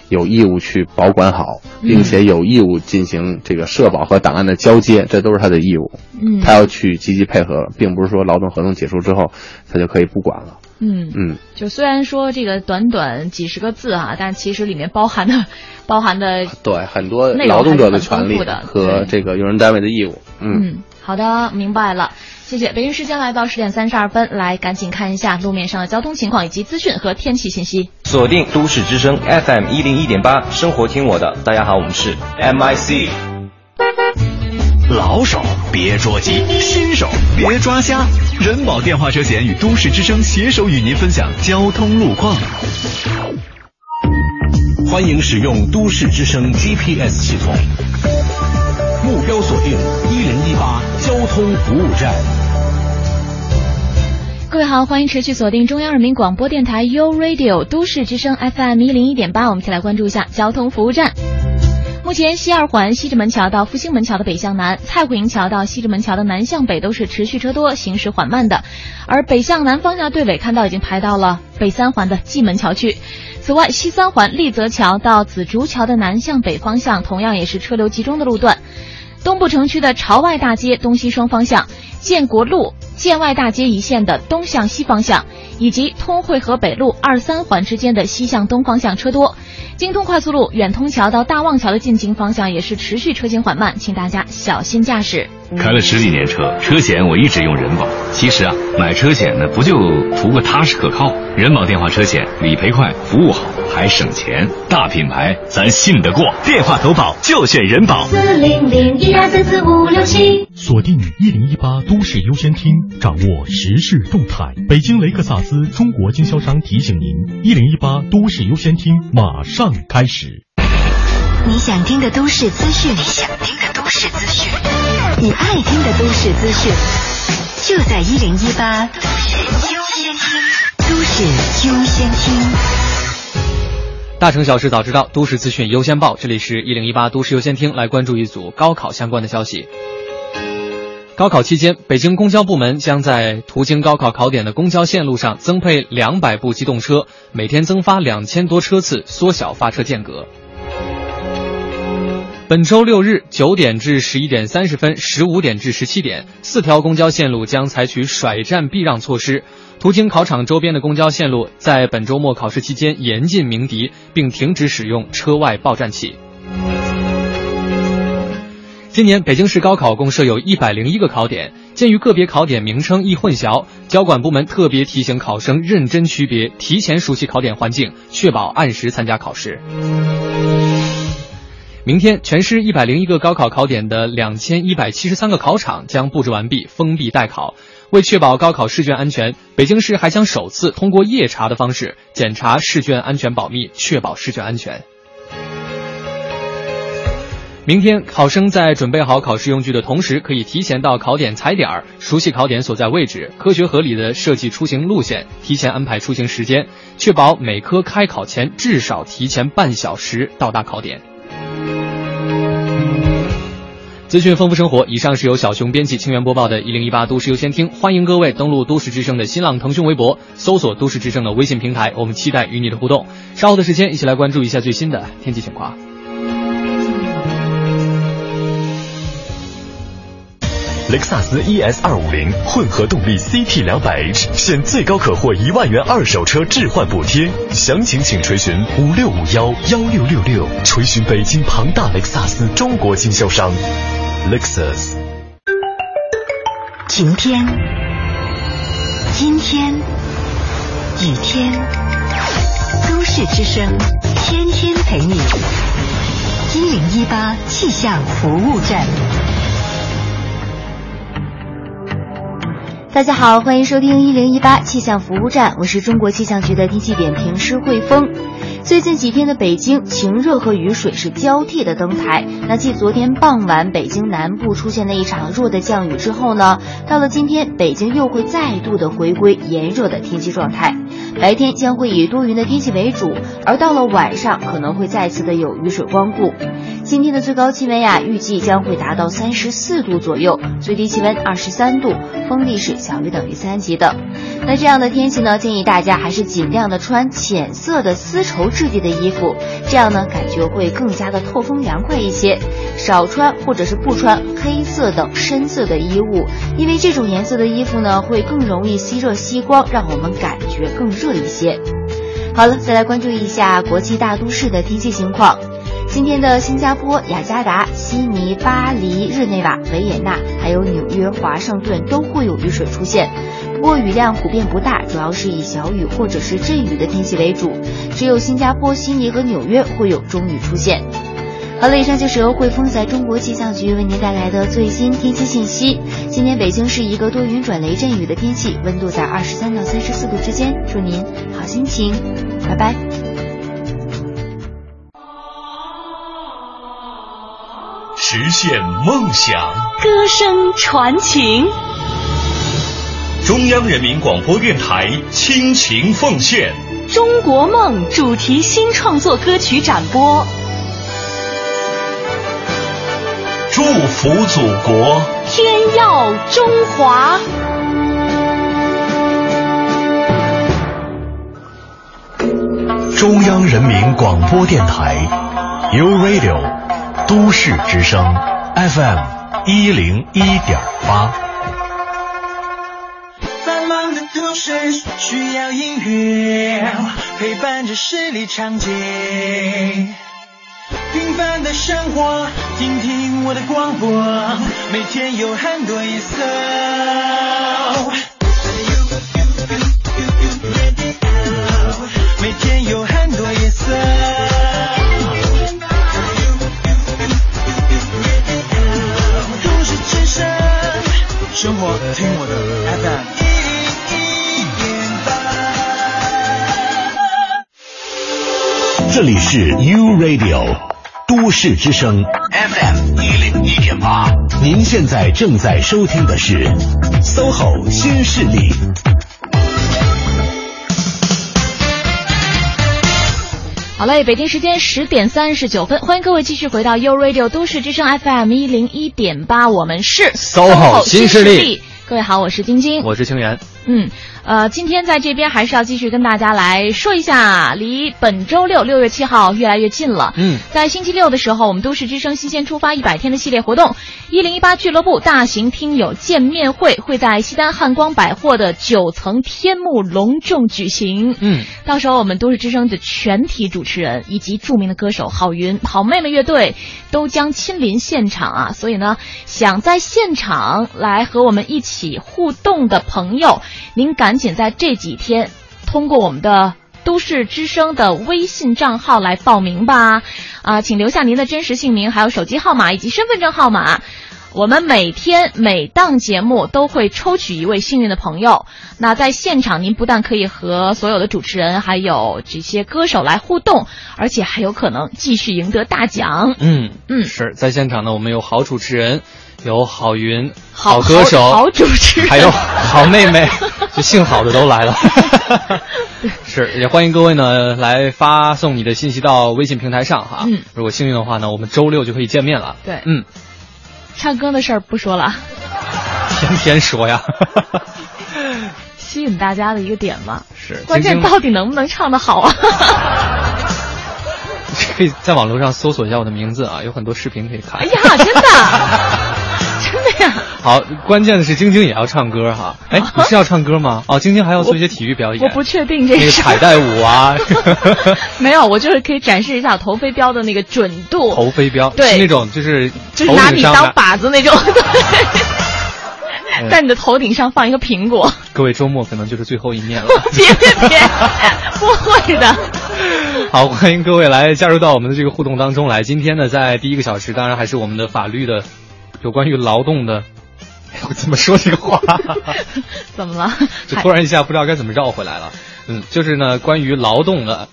有义务去保管好，并且有义务进行这个社保和档案的交接，这都是他的义务。嗯，他要去积极配合，并不是说劳动合同结束之后他就可以不管了。嗯嗯，就虽然说这个短短几十个字啊，但其实里面包含的 [LAUGHS] 包含的对，很多劳动者的权利和这个用人单位的义务。嗯嗯，好的，明白了。谢谢。北京时间来到十点三十二分，来赶紧看一下路面上的交通情况以及资讯和天气信息。锁定都市之声 FM 一零一点八，生活听我的。大家好，我们是 MIC。老手别着急，新手别抓瞎。人保电话车险与都市之声携手与您分享交通路况。欢迎使用都市之声 GPS 系统，目标锁定一八交通服务站。各位好，欢迎持续锁定中央人民广播电台 U Radio 都市之声 FM 一零一点八，我们一起来关注一下交通服务站。目前西二环西直门桥到复兴门桥的北向南，蔡虎营桥到西直门桥的南向北都是持续车多，行驶缓慢的。而北向南方向队尾看到已经排到了北三环的蓟门桥去。此外，西三环立泽桥到紫竹桥的南向北方向同样也是车流集中的路段。东部城区的朝外大街东西双方向、建国路、建外大街一线的东向西方向，以及通惠河北路二三环之间的西向东方向车多。京通快速路远通桥到大望桥的进京方向也是持续车行缓慢，请大家小心驾驶。开了十几年车，车险我一直用人保。其实啊，买车险呢，不就图个踏实可靠？人保电话车险理赔快，服务好，还省钱，大品牌，咱信得过。电话投保就选人保。四零零一二三四五六七。锁定一零一八都市优先厅，掌握时事动态。北京雷克萨斯中国经销商提醒您：一零一八都市优先厅马上开始。你想听的都市资讯，你想听的都市资讯，你爱听的都市资讯，就在一零一八都市优先听。都市优先听。大城小事早知道，都市资讯优先报。这里是一零一八都市优先听，来关注一组高考相关的消息。高考期间，北京公交部门将在途经高考考点的公交线路上增配两百部机动车，每天增发两千多车次，缩小发车间隔。本周六日九点至十一点三十分、十五点至十七点，四条公交线路将采取甩站避让措施。途经考场周边的公交线路在本周末考试期间严禁鸣笛，并停止使用车外报站器。今年北京市高考共设有一百零一个考点，鉴于个别考点名称易混淆，交管部门特别提醒考生认真区别，提前熟悉考点环境，确保按时参加考试。明天，全市一百零一个高考考点的两千一百七十三个考场将布置完毕，封闭待考。为确保高考试卷安全，北京市还将首次通过夜查的方式检查试卷安全保密，确保试卷安全。明天，考生在准备好考试用具的同时，可以提前到考点踩点儿，熟悉考点所在位置，科学合理的设计出行路线，提前安排出行时间，确保每科开考前至少提前半小时到达考点。资讯丰富生活，以上是由小熊编辑、清源播报的《一零一八都市优先听》，欢迎各位登录都市之声的新浪、腾讯微博，搜索都市之声的微信平台，我们期待与你的互动。稍后的时间，一起来关注一下最新的天气情况。雷克萨斯 ES 二五零混合动力 CT 两百 H 现最高可获一万元二手车置换补贴，详情请垂询五六五幺幺六六六，垂询北京庞大雷克萨斯中国经销商，Lexus。晴天，阴天，雨天，都市之声，天天陪你，一零一八气象服务站。大家好，欢迎收听一零一八气象服务站，我是中国气象局的天气点评师汇丰。最近几天的北京晴热和雨水是交替的登台。那继昨天傍晚北京南部出现的一场弱的降雨之后呢，到了今天北京又会再度的回归炎热的天气状态。白天将会以多云的天气为主，而到了晚上可能会再次的有雨水光顾。今天的最高气温呀，预计将会达到三十四度左右，最低气温二十三度，风力是小于等于三级的。那这样的天气呢，建议大家还是尽量的穿浅色的丝绸质地的衣服，这样呢感觉会更加的透风凉快一些。少穿或者是不穿黑色等深色的衣物，因为这种颜色的衣服呢会更容易吸热吸光，让我们感觉更热一些。好了，再来关注一下国际大都市的天气情况。今天的新加坡、雅加达、悉尼、巴黎、日内瓦、维也纳，还有纽约、华盛顿都会有雨水出现，不过雨量普遍不大，主要是以小雨或者是阵雨的天气为主。只有新加坡、悉尼和纽约会有中雨出现。好了，以上就是由汇丰在中国气象局为您带来的最新天气信息。今天北京是一个多云转雷阵雨的天气，温度在二十三到三十四度之间。祝您好心情，拜拜。实现梦想，歌声传情。中央人民广播电台倾情奉献《中国梦》主题新创作歌曲展播。祝福祖国，天耀中华。中央人民广播电台，You Radio。都市之声 FM 一零一点八。繁忙的都市需要音乐陪伴着十里长街，平凡的生活，听听我的广播，每天有很多颜色。Radio 都市之声 FM 一零一点八，您现在正在收听的是 SOHO 新势力。好嘞，北京时间十点三十九分，欢迎各位继续回到 U Radio 都市之声 FM 一零一点八，我们是 SOHO 新势力。各位好，我是晶晶，我是清源。嗯，呃，今天在这边还是要继续跟大家来说一下，离本周六六月七号越来越近了。嗯，在星期六的时候，我们都市之声新鲜出发一百天的系列活动——一零一八俱乐部大型听友见面会，会在西单汉光百货的九层天幕隆重举行。嗯，到时候我们都市之声的全体主持人以及著名的歌手郝云、好妹妹乐队都将亲临现场啊！所以呢，想在现场来和我们一起互动的朋友。您赶紧在这几天通过我们的都市之声的微信账号来报名吧，啊，请留下您的真实姓名、还有手机号码以及身份证号码。我们每天每档节目都会抽取一位幸运的朋友。那在现场，您不但可以和所有的主持人还有这些歌手来互动，而且还有可能继续赢得大奖。嗯嗯，是在现场呢，我们有好主持人。有郝云，好歌手，好主持人，还有好妹妹，[LAUGHS] 就姓郝的都来了。是，也欢迎各位呢来发送你的信息到微信平台上哈。嗯，如果幸运的话呢，我们周六就可以见面了。对，嗯，唱歌的事儿不说了，天天说呀，[LAUGHS] 吸引大家的一个点嘛。是，关键到底能不能唱得好啊？[LAUGHS] 可以在网络上搜索一下我的名字啊，有很多视频可以看。哎呀，真的，真的呀！好，关键的是晶晶也要唱歌哈。哎，你是要唱歌吗？哦，晶晶还要做一些体育表演。我不确定这个彩带舞啊。[LAUGHS] 没有，我就是可以展示一下投飞镖的那个准度。投飞镖，对，是那种就是就是拿你当靶子那种。[LAUGHS] 在你的头顶上放一个苹果。各位周末可能就是最后一面了。[LAUGHS] 别别别，不会的。好，欢迎各位来加入到我们的这个互动当中来。今天呢，在第一个小时，当然还是我们的法律的，有关于劳动的。[LAUGHS] 我怎么说这个话？[LAUGHS] 怎么了？[LAUGHS] 就突然一下不知道该怎么绕回来了。嗯，就是呢，关于劳动的。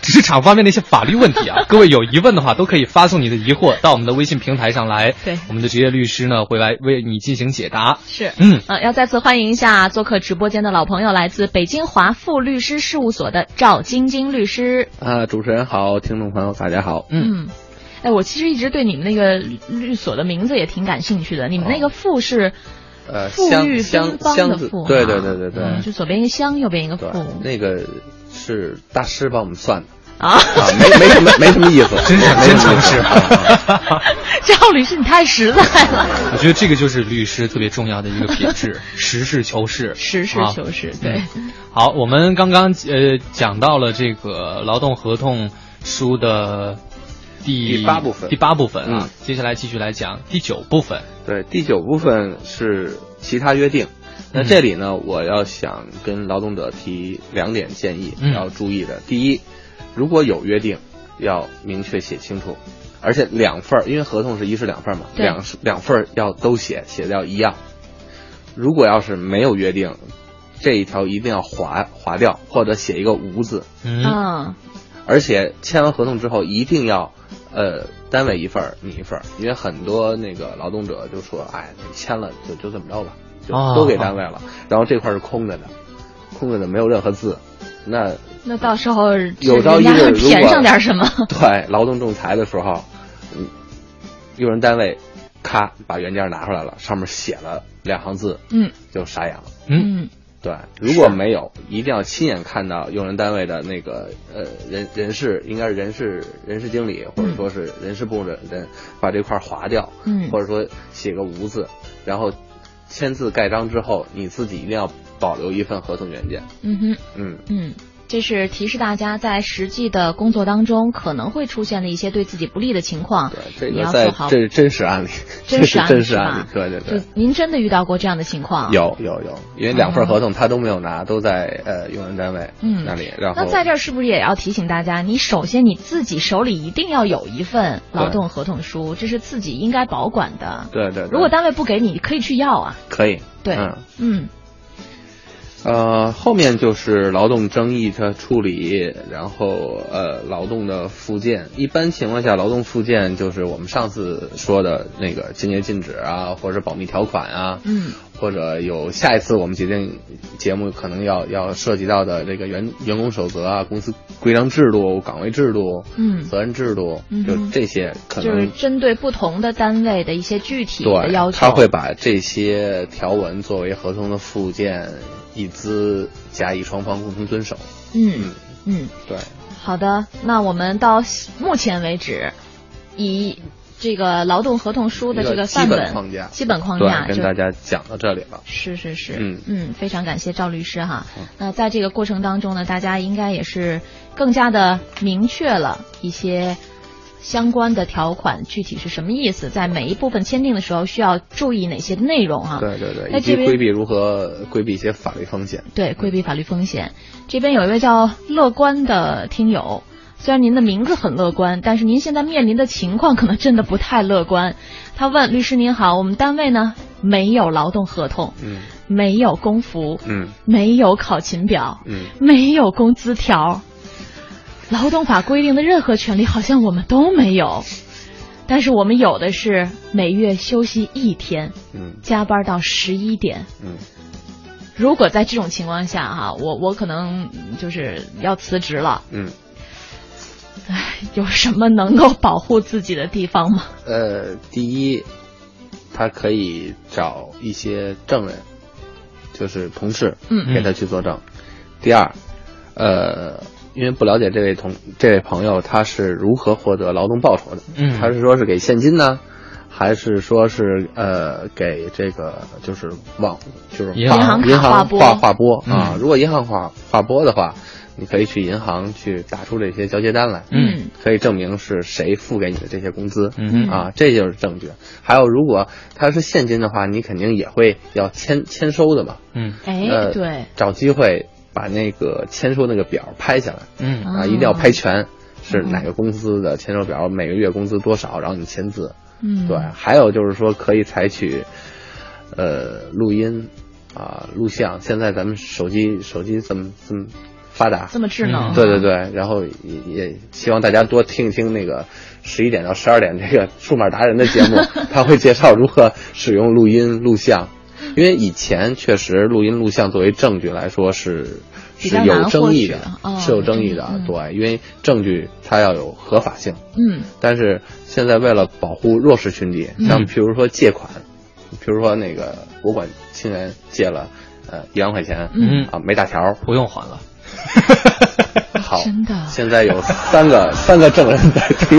职场方面的一些法律问题啊，各位有疑问的话，都可以发送你的疑惑到我们的微信平台上来。对，我们的职业律师呢会来为你进行解答。是，嗯，呃，要再次欢迎一下做客直播间的老朋友，来自北京华富律师事务所的赵晶晶律师。啊，主持人好，听众朋友大家好。嗯，哎，我其实一直对你们那个律所的名字也挺感兴趣的。你们那个富是呃富裕芬芳的富，对对对对对，就左边一个香，右边一个富。那个是大师帮我们算的。啊，没没什么没什么意思，真诚真诚实。赵律师，你太实在了。[LAUGHS] 我觉得这个就是律师特别重要的一个品质，实事求是。实事求是，对。好，我们刚刚呃讲到了这个劳动合同书的第第八部分，第八部分啊，接下来继续来讲第九部分。对，第九部分是其他约定。那这里呢，我要想跟劳动者提两点建议要注意的。第一。如果有约定，要明确写清楚，而且两份儿，因为合同是一式两份嘛，两两份儿要都写，写的要一样。如果要是没有约定，这一条一定要划划掉，或者写一个无字。嗯。而且签完合同之后，一定要，呃，单位一份儿，你一份儿，因为很多那个劳动者就说，哎，签了就就这么着吧，就都给单位了，然后这块是空着的，空着的没有任何字，那。那到时候有朝一日填上点什么？对，劳动仲裁的时候，嗯，用人单位咔把原件拿出来了，上面写了两行字，嗯，就傻眼了。嗯，对，如果没有，一定要亲眼看到用人单位的那个呃人人事，应该是人事人事经理或者说是人事部的人把这块划掉，嗯，或者说写个无字，然后签字盖章之后，你自己一定要保留一份合同原件。嗯哼，嗯。嗯。这是提示大家，在实际的工作当中可能会出现的一些对自己不利的情况。对，你要做好。这是真实案例，真实真实案例。对对对。您真的遇到过这样的情况？有有有，因为两份合同他都没有拿，都在呃用人单位那里。然后那在这儿是不是也要提醒大家，你首先你自己手里一定要有一份劳动合同书，这是自己应该保管的。对对。如果单位不给你，可以去要啊。可以。对。嗯。呃，后面就是劳动争议的处理，然后呃，劳动的附件。一般情况下，劳动附件就是我们上次说的那个竞业禁止啊，或者保密条款啊，嗯，或者有下一次我们决定节目可能要要涉及到的这个员员工守则啊、公司规章制度、岗位制度、嗯。责任制度，嗯就这些可能就是针对不同的单位的一些具体的要求。他会把这些条文作为合同的附件，以资甲乙双方共同遵守。嗯。嗯，对，好的，那我们到目前为止，以这个劳动合同书的这个范基本本框架，基本框架对，跟大家讲到这里了。是是是，嗯嗯非常感谢赵律师哈。那在这个过程当中呢，大家应该也是更加的明确了一些相关的条款具体是什么意思，在每一部分签订的时候需要注意哪些内容啊。对对对，以及规避如何规避一些法律风险。对，规避法律风险。这边有一位叫乐观的听友，虽然您的名字很乐观，但是您现在面临的情况可能真的不太乐观。[LAUGHS] 他问律师您好，我们单位呢没有劳动合同，嗯没有工服，嗯没有考勤表，嗯没有工资条，劳动法规定的任何权利好像我们都没有。但是我们有的是每月休息一天，嗯加班到十一点，嗯如果在这种情况下哈，我我可能嗯就是要辞职了。嗯。唉，[LAUGHS] 有什么能够保护自己的地方吗？呃，第一，他可以找一些证人，就是同事，嗯给他去作证。第二，呃，因为不了解这位同这位朋友他是如何获得劳动报酬的，嗯他是说是给现金呢，还是说是呃给这个就是网就是银行银行划拨划划拨啊嗯？如果银行划划拨的话。你可以去银行去打出这些交接单来，嗯，可以证明是谁付给你的这些工资，嗯啊，这就是证据。还有，如果他是现金的话，你肯定也会要签签收的嘛。嗯哎，呃对，找机会把那个签收那个表拍下来嗯啊，哦一定要拍全，是哪个公司的签收表，每个月工资多少，然后你签字。嗯，对，还有就是说可以采取，呃，录音啊、录像。现在咱们手机手机这么这么发达，这么智能，对对对，然后也也希望大家多听一听那个十一点到十二点这个数码达人的节目，[LAUGHS] 他会介绍如何使用录音录像。因为以前确实录音录像作为证据来说是是有争议的，哦是有争议的，嗯。对，因为证据它要有合法性。嗯。但是现在为了保护弱势群体，嗯。像比如说借款，比如说那个我管亲人借了呃一万块钱，嗯。啊没打条，不用还了。[LAUGHS] 好，真的。现在有三个 [LAUGHS] 三个证人在听，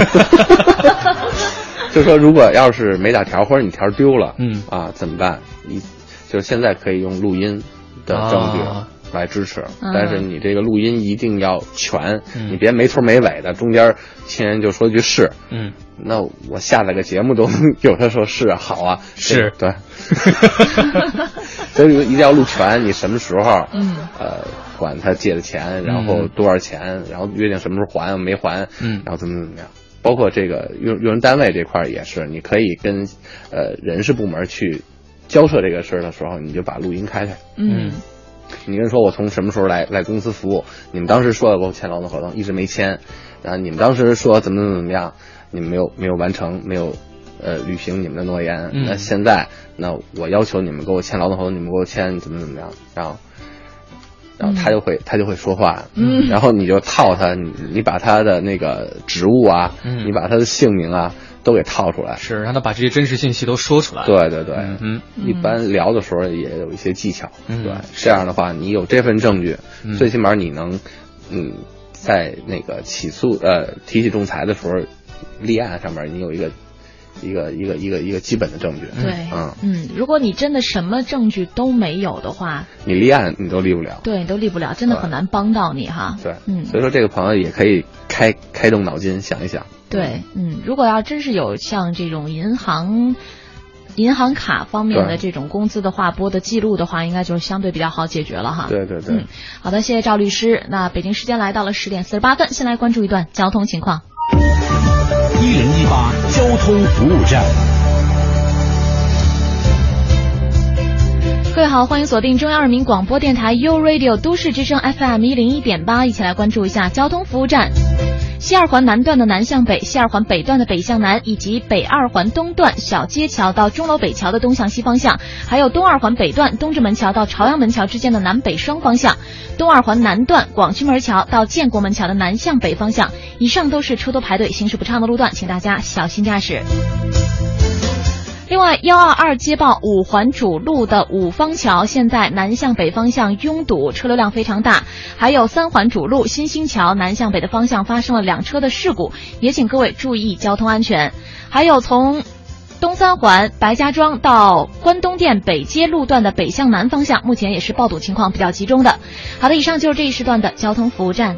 [LAUGHS] 就说如果要是没打条或者你条丢了，嗯。啊怎么办？你就是现在可以用录音的证据啊。来支持，嗯。但是你这个录音一定要全，嗯。你别没头没尾的，中间亲人就说句是，嗯，那我下载个节目都 [LAUGHS] 有的时候是啊好啊，是。这个对，[LAUGHS] 所以一定要录全，你什么时候，嗯。呃，管他借的钱，然后多少钱，然后约定什么时候还，没还，嗯。然后怎么怎么样。包括这个用用人单位这块也是，你可以跟呃人事部门去交涉这个事儿的时候，你就把录音开开。嗯。你跟说我从什么时候来来公司服务，你们当时说要给我签劳动合同，一直没签，然后你们当时说怎么怎么怎么样，你们没有没有完成，没有呃履行你们的诺言，嗯。那现在那我要求你们给我签劳动合同，你们给我签怎么怎么样，然后。然后他就会、他就会说话，嗯。然后你就套他，你你把他的那个职务啊，嗯。你把他的姓名啊都给套出来，是让他把这些真实信息都说出来。，对对对，嗯嗯。一般聊的时候也有一些技巧，嗯。对，这样的话，你有这份证据，嗯。最起码你能，嗯，在那个起诉呃提起仲裁的时候，立案上面你有一个一个一个一个一个基本的证据，对，嗯，嗯，如果你真的什么证据都没有的话，你立案你都立不了，对，你都立不了，真的很难帮到你哈。对，嗯所以说这个朋友也可以开开动脑筋想一想，对，嗯，如果要真是有像这种银行。银行卡方面的这种工资的划拨的记录的话，应该就是相对比较好解决了哈。对对对。嗯，好的，谢谢赵律师。那北京时间来到了十点四十八分，先来关注一段交通情况。一零一八交通服务站。各位好，欢迎锁定中央人民广播电台 u Radio 都市之声 FM 一零一点八，一起来关注一下交通服务站。西二环南段的南向北，西二环北段的北向南，以及北二环东段小街桥到钟楼北桥的东向西方向，还有东二环北段东直门桥到朝阳门桥之间的南北双方向，东二环南段广渠门桥到建国门桥的南向北方向，以上都是车多排队、行驶不畅的路段，请大家小心驾驶。另外，幺二二接报五环主路的五方桥现在南向北方向拥堵，车流量非常大。还有三环主路新兴桥南向北的方向发生了两车的事故，也请各位注意交通安全。还有从东三环白家庄到关东店北街路段的北向南方向，目前也是爆堵情况比较集中的。好的，以上就是这一时段的交通服务站。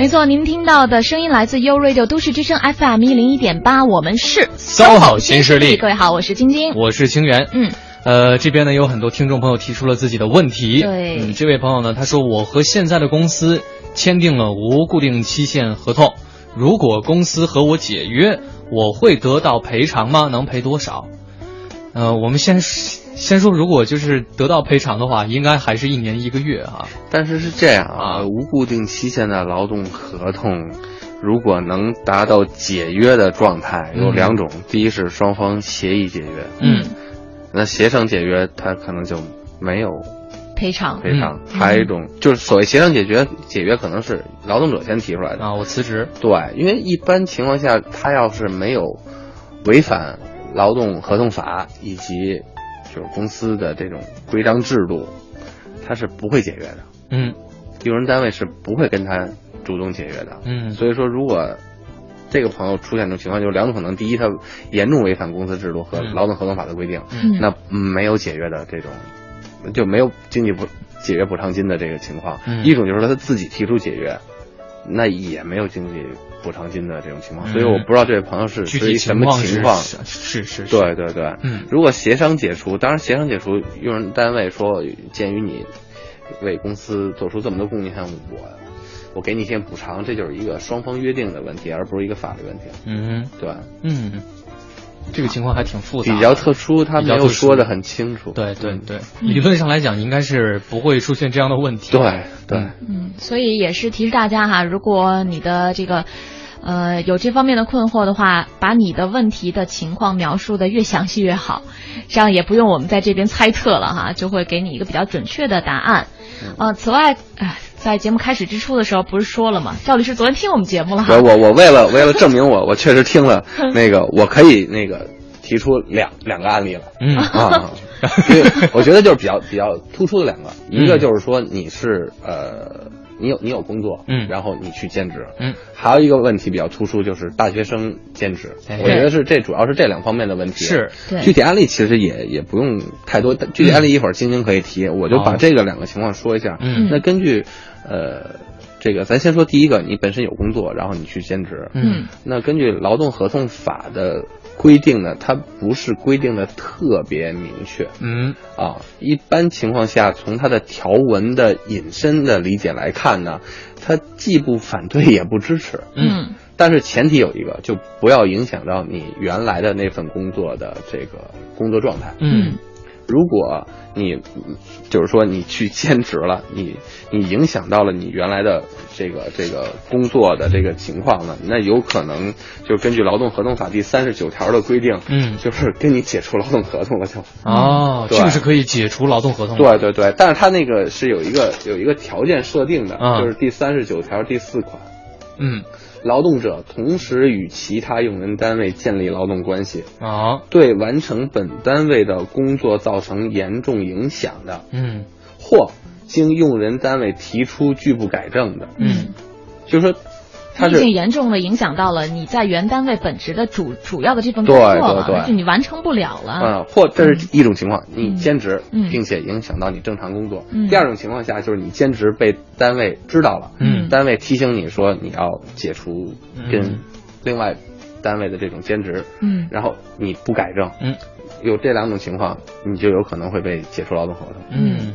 没错，您听到的声音来自 U Radio 都市之声 FM 一零一点八，我们是 SOHO 新势力。各位好，我是晶晶，我是清源。嗯，呃，这边呢有很多听众朋友提出了自己的问题。对，嗯，这位朋友呢，他说我和现在的公司签订了无固定期限合同，如果公司和我解约，我会得到赔偿吗？能赔多少？呃，我们先先说，如果就是得到赔偿的话，应该还是一年一个月啊。但是是这样啊，无固定期限的劳动合同，如果能达到解约的状态，有两种：第一是双方协议解约，嗯，那协商解约，他可能就没有赔偿。赔偿。还有一种就是所谓协商解决解约，可能是劳动者先提出来的啊，我辞职。对，因为一般情况下，他要是没有违反劳动合同法以及就是公司的这种规章制度，他是不会解约的。嗯，用人单位是不会跟他主动解约的。嗯，所以说，如果这个朋友出现这种情况，就是两种可能：第一，他严重违反公司制度和劳动合同法的规定，嗯、那没有解约的这种，就没有经济补解约补偿金的这个情况；嗯、一种就是说他自己提出解约，那也没有经济补偿金的这种情况。嗯、所以我不知道这位朋友是具体什么情况。是是是，对对对。嗯，如果协商解除，当然协商解除，用人单位说，鉴于你。为公司做出这么多贡献，我我给你一些补偿，这就是一个双方约定的问题，而不是一个法律问题。嗯，对，嗯，这个情况还挺复杂，比较特殊，他没有说的很清楚。对对对，理论上来讲，应该是不会出现这样的问题。对对，嗯，所以也是提示大家哈，如果你的这个。呃，有这方面的困惑的话，把你的问题的情况描述的越详细越好，这样也不用我们在这边猜测了哈，就会给你一个比较准确的答案。呃，此外，哎，在节目开始之初的时候不是说了吗？赵律师昨天听我们节目了哈。我我我为了为了证明我我确实听了 [LAUGHS] 那个，我可以那个提出两两个案例了。嗯啊，[LAUGHS] 因为我觉得就是比较比较突出的两个，一个就是说你是呃。你有你有工作，嗯，然后你去兼职，嗯，还有一个问题比较突出，就是大学生兼职，我觉得是这主要是这两方面的问题。是，具体案例其实也也不用太多，具体案例一会儿晶晶可以提，我就把这个两个情况说一下。嗯，那根据呃这个，咱先说第一个，你本身有工作，然后你去兼职，嗯，那根据劳动合同法的。规定呢，它不是规定的特别明确，嗯。啊，一般情况下，从它的条文的引申的理解来看呢，它既不反对也不支持，嗯，但是前提有一个，就不要影响到你原来的那份工作的这个工作状态，嗯，如果你就是说你去 [LAUGHS] 兼职了，你你影响到了你原来的这个这个工作的这个情况呢，那有可能就根据劳动合同法第三十九条的规定，嗯，就是跟你解除劳动合同了就。哦，这个是可以解除劳动合同。对对对，但是他那个是有一个有一个条件设定的，嗯、就是第三十九条第四款，嗯。劳动者同时与其他用人单位建立劳动关系啊，对完成本单位的工作造成严重影响的，嗯，或经用人单位提出拒不改正的，嗯，就是说，它是毕竟严重的影响到了你在原单位本职的主主要的这份工作了，对对。就你完成不了了。嗯，或这是一种情况，你兼职，嗯。并且影响到你正常工作。嗯。第二种情况下就是你兼职被单位知道了，嗯。单位提醒你说你要解除嗯。跟另外单位的这种兼职，嗯。然后你不改正，嗯，有这两种情况，你就有可能会被解除劳动合同。嗯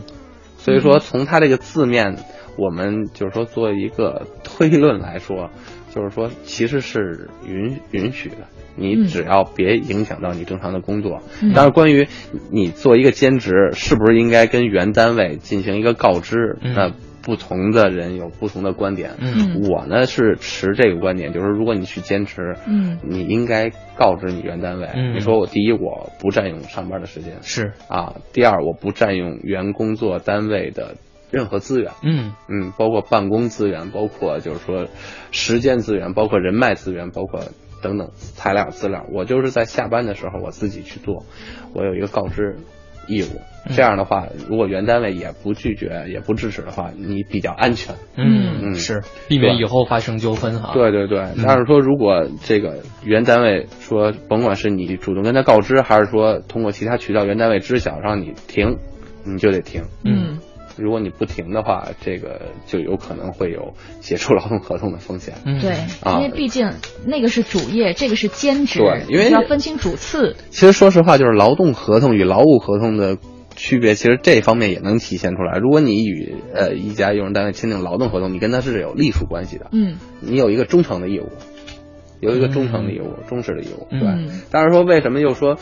所以说，从它这个字面，我们就是说做一个推论来说，就是说其实是允允许的。你嗯只要别影响到你正常的工作。嗯当然，关于你做一个兼职，是不是应该跟原单位进行一个告知？嗯那不同的人有不同的观点。嗯。我呢是持这个观点，就是如果你去坚持，嗯。你应该告知你原单位。嗯。你说我第一我不占用上班的时间，是。啊，第二我不占用原工作单位的任何资源，嗯。嗯，包括办公资源，包括就是说时间资源，包括人脉资源，包括等等材料资料，我就是在下班的时候我自己去做，我有一个告知义务。这样的话，如果原单位也不拒绝、也不制止的话，你比较安全。嗯嗯是避免以后发生纠纷哈。对对对，嗯但是说如果这个原单位说，甭管是你主动跟他告知，还是说通过其他渠道原单位知晓让你停，你就得停。嗯如果你不停的话，这个就有可能会有解除劳动合同的风险。嗯对，啊因为毕竟那个是主业，这个是兼职，对因为你要分清主次。其实说实话，就是劳动合同与劳务合同的区别，其实这方面也能体现出来。如果你与呃一家用人单位签订劳动合同，你跟他是有隶属关系的，嗯你有一个忠诚的义务，有一个忠诚的义务、忠实的义务。对，嗯但是说为什么又说，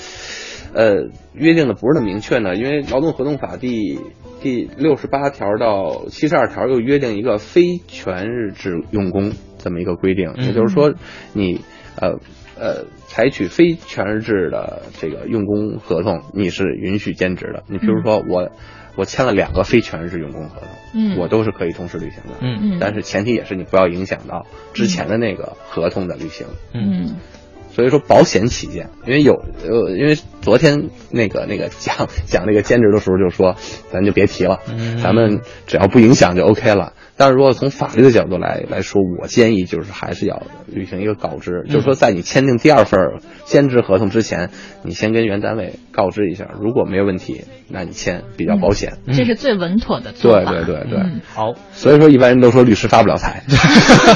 呃，约定的不是那么明确呢？因为劳动合同法第第六十八条到七十二条又约定一个非全日制用工这么一个规定，嗯也就是说你呃呃采取非全日制的这个用工合同，你是允许兼职的。你比如说我。我签了两个非全日制用工合同，嗯我都是可以同时履行的，嗯嗯但是前提也是你不要影响到之前的那个合同的履行。嗯所以说保险起见，因为有呃，因为昨天那个那个讲讲那个兼职的时候就说，咱就别提了，嗯咱们只要不影响就 OK 了。但是如果从法律的角度来来说，我建议就是还是要履行一个告知，就是说在你签订第二份兼职合同之前，你先跟原单位告知一下，如果没有问题，那你签比较保险。这是最稳妥的做对法。对对对，嗯好，所以说一般人都说律师发不了财。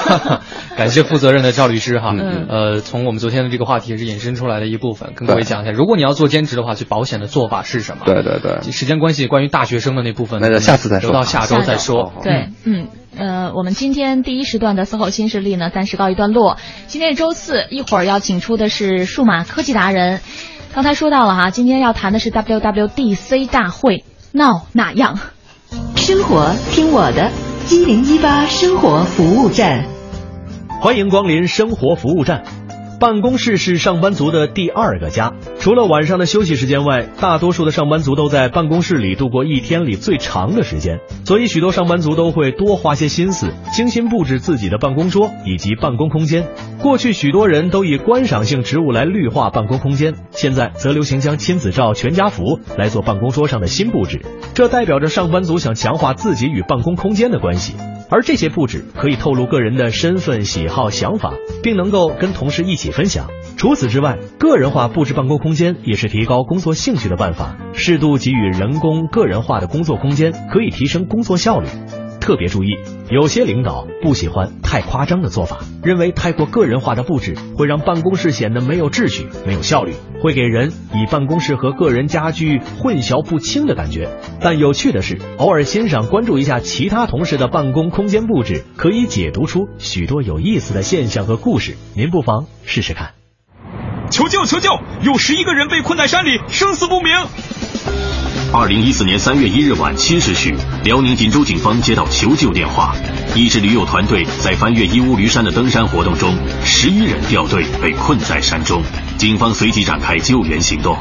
[LAUGHS] 感谢负责任的赵律师哈。嗯呃，从我们昨天的这个话题是引申出来的一部分，跟各位讲一下，如果你要做兼职的话，去保险的做法是什么？对对对，时间关系，关于大学生的那部分，那就下次再说留到下周再说。对，嗯。呃，我们今天第一时段的搜后新势力呢，暂时告一段落。今天是周四，一会儿要请出的是数码科技达人。刚才说到了哈，今天要谈的是 WWDC 大会，闹哪样？生活听我的，一零一八生活服务站。欢迎光临生活服务站。办公室是上班族的第二个家，除了晚上的休息时间外，大多数的上班族都在办公室里度过一天里最长的时间，所以许多上班族都会多花些心思，精心布置自己的办公桌以及办公空间。过去许多人都以观赏性植物来绿化办公空间，现在则流行将亲子照、全家福来做办公桌上的新布置，这代表着上班族想强化自己与办公空间的关系。而这些布置可以透露个人的身份、喜好、想法，并能够跟同事一起分享。除此之外，个人化布置办公空间也是提高工作兴趣的办法。适度给予人工个人化的工作空间，可以提升工作效率。特别注意，有些领导不喜欢太夸张的做法，认为太过个人化的布置会让办公室显得没有秩序、没有效率，会给人以办公室和个人家居混淆不清的感觉。但有趣的是，偶尔欣赏、关注一下其他同事的办公空间布置，可以解读出许多有意思的现象和故事。您不妨试试看。求救！求救！有十一个人被困在山里，生死不明。二零一四年三月一日晚七时许，辽宁锦州警方接到求救电话，一支驴友团队在翻越伊乌驴山的登山活动中，十一人掉队被困在山中，警方随即展开救援行动。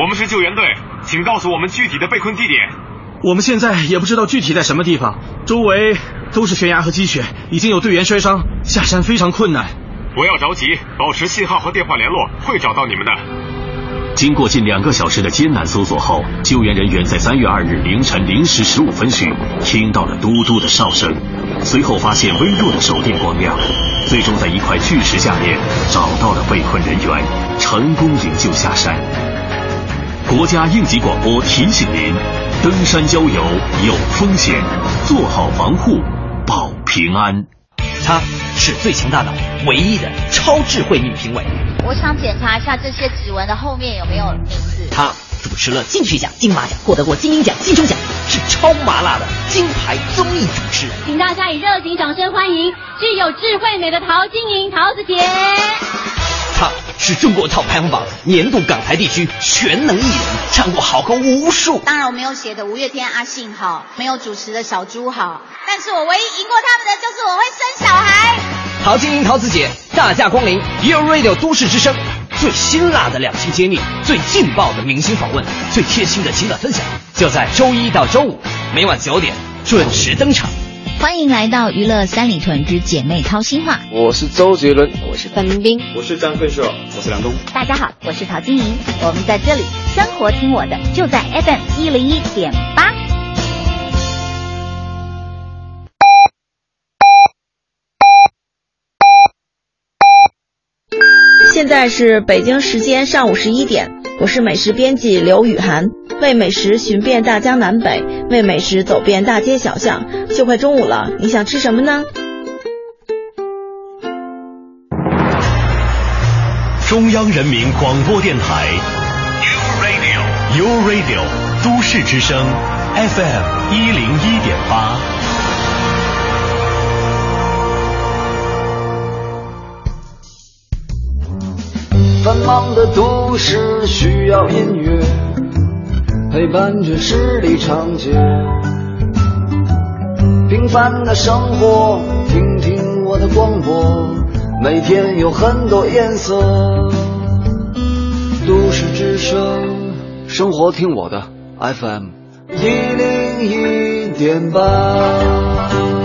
我们是救援队，请告诉我们具体的被困地点。我们现在也不知道具体在什么地方，周围都是悬崖和积雪，已经有队员摔伤，下山非常困难。不要着急，保持信号和电话联络，会找到你们的。经过近两个小时的艰难搜索后，救援人员在三月二日凌晨零时十五分许听到了嘟嘟的哨声，随后发现微弱的手电光亮，最终在一块巨石下面找到了被困人员，成功营救下山。国家应急广播提醒您：登山郊游有风险，做好防护，保平安。他是最强大脑唯一的超智慧女评委。我想检查一下这些指纹的后面有没有名字。她主持了金曲奖、金马奖，获得过金鹰奖、金钟奖，是超麻辣的金牌综艺主持人。请大家以热情掌声欢迎具有智慧美的陶晶莹桃子姐。她是中国 TOP 排行榜年度港台地区全能艺人，唱过好歌无数。当然我没有写的五月天阿信好，没有主持的小猪好，但是我唯一赢过他们的就是我会生小孩。陶晶莹陶子姐大驾光临 u Radio 都市之声，最辛辣的两性揭秘，最劲爆的明星访问，最贴心的情感分享，就在周一到周五每晚九点准时登场。欢迎来到娱乐三里屯之姐妹掏心话。我是周杰伦，我是范冰冰，我是张飞硕，我是梁冬。大家好，我是陶晶莹，我们在这里，生活听我的，就在 FM 一零一点八。现在是北京时间上午十一点，我是美食编辑刘雨涵，为美食寻遍大江南北，为美食走遍大街小巷。就快中午了，你想吃什么呢？中央人民广播电台，U Radio，U Radio，都市之声，FM 一零一点八。繁忙的都市需要音乐陪伴着十里长街，平凡的生活，听听我的广播，每天有很多颜色。都市之声，生活听我的 FM 一零一点八。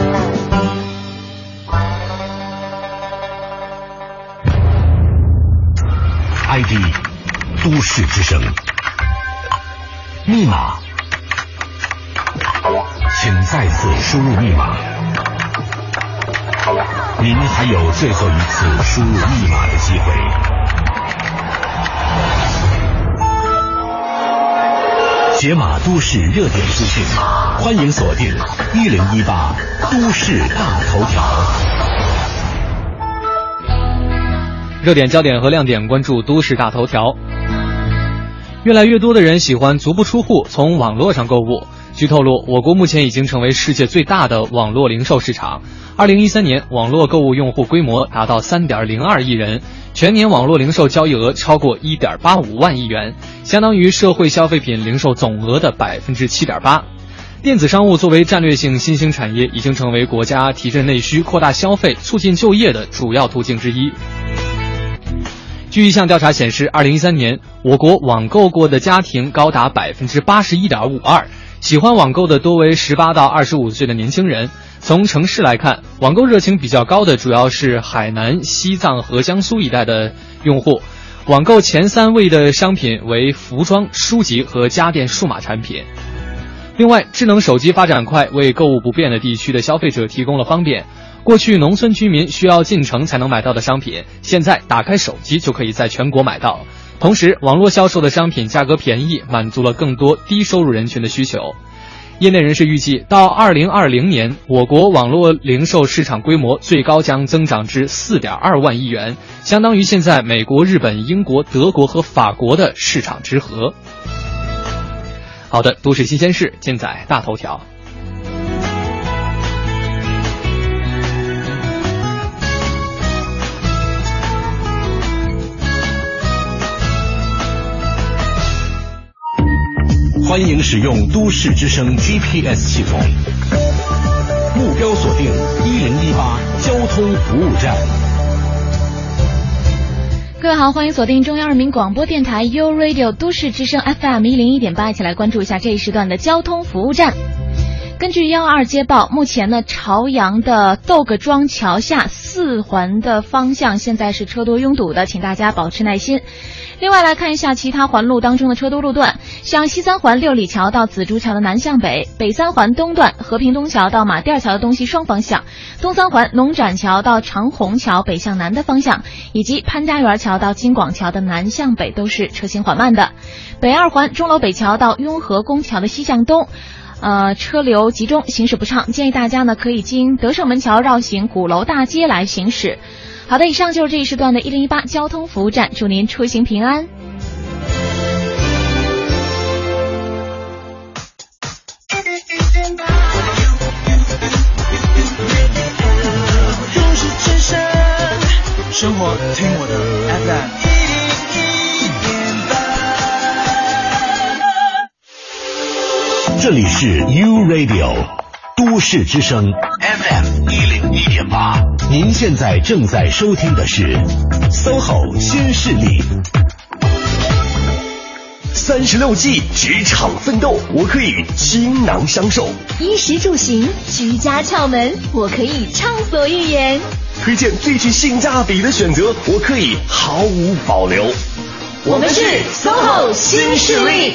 ID 都市之声，密码，请再次输入密码。您还有最后一次输入密码的机会。解码都市热点资讯，欢迎锁定一零一八都市大头条。热点焦点和亮点，关注都市大头条。越来越多的人喜欢足不出户从网络上购物。据透露，我国目前已经成为世界最大的网络零售市场。二零一三年，网络购物用户规模达到三点零二亿人，全年网络零售交易额超过一点八五万亿元，相当于社会消费品零售总额的百分之七点八。电子商务作为战略性新兴产业，已经成为国家提振内需、扩大消费、促进就业的主要途径之一。据一项调查显示，二零一三年我国网购过的家庭高达百分之八十一点五二，喜欢网购的多为十八到二十五岁的年轻人。从城市来看，网购热情比较高的主要是海南、西藏和江苏一带的用户。网购前三位的商品为服装、书籍和家电数码产品。另外，智能手机发展快，为购物不便的地区的消费者提供了方便。过去农村居民需要进城才能买到的商品，现在打开手机就可以在全国买到。同时，网络销售的商品价格便宜，满足了更多低收入人群的需求。业内人士预计，到二零二零年，我国网络零售市场规模最高将增长至四点二万亿元，相当于现在美国、日本、英国、德国和法国的市场之和。好的，都市新鲜事尽在大头条。欢迎使用都市之声 GPS 系统，目标锁定一零一八交通服务站。各位好，欢迎锁定中央人民广播电台 u Radio 都市之声 FM 一零一点八，一起来关注一下这一时段的交通服务站。根据幺二街报，目前呢，朝阳的窦各庄桥下四环的方向现在是车多拥堵的，请大家保持耐心。另外来看一下其他环路当中的车多路段，像西三环六里桥到紫竹桥的南向北，北三环东段和平东桥到马甸桥的东西双方向，东三环龙展桥到长虹桥北向南的方向，以及潘家园桥到金广桥的南向北都是车行缓慢的。北二环钟楼北桥到雍和宫桥的西向东。呃，车流集中，行驶不畅，建议大家呢可以经德胜门桥绕行鼓楼大街来行驶。好的，以上就是这一时段的一零一八交通服务站，祝您出行平安。生活听我的 FM。这里是 U Radio 都市之声 FM 一零一点八，您现在正在收听的是 SOHO 新势力。三十六计，职场奋斗，我可以倾囊相授；衣食住行，居家窍门，我可以畅所欲言；推荐最具性价比的选择，我可以毫无保留。我们是 SOHO 新势力。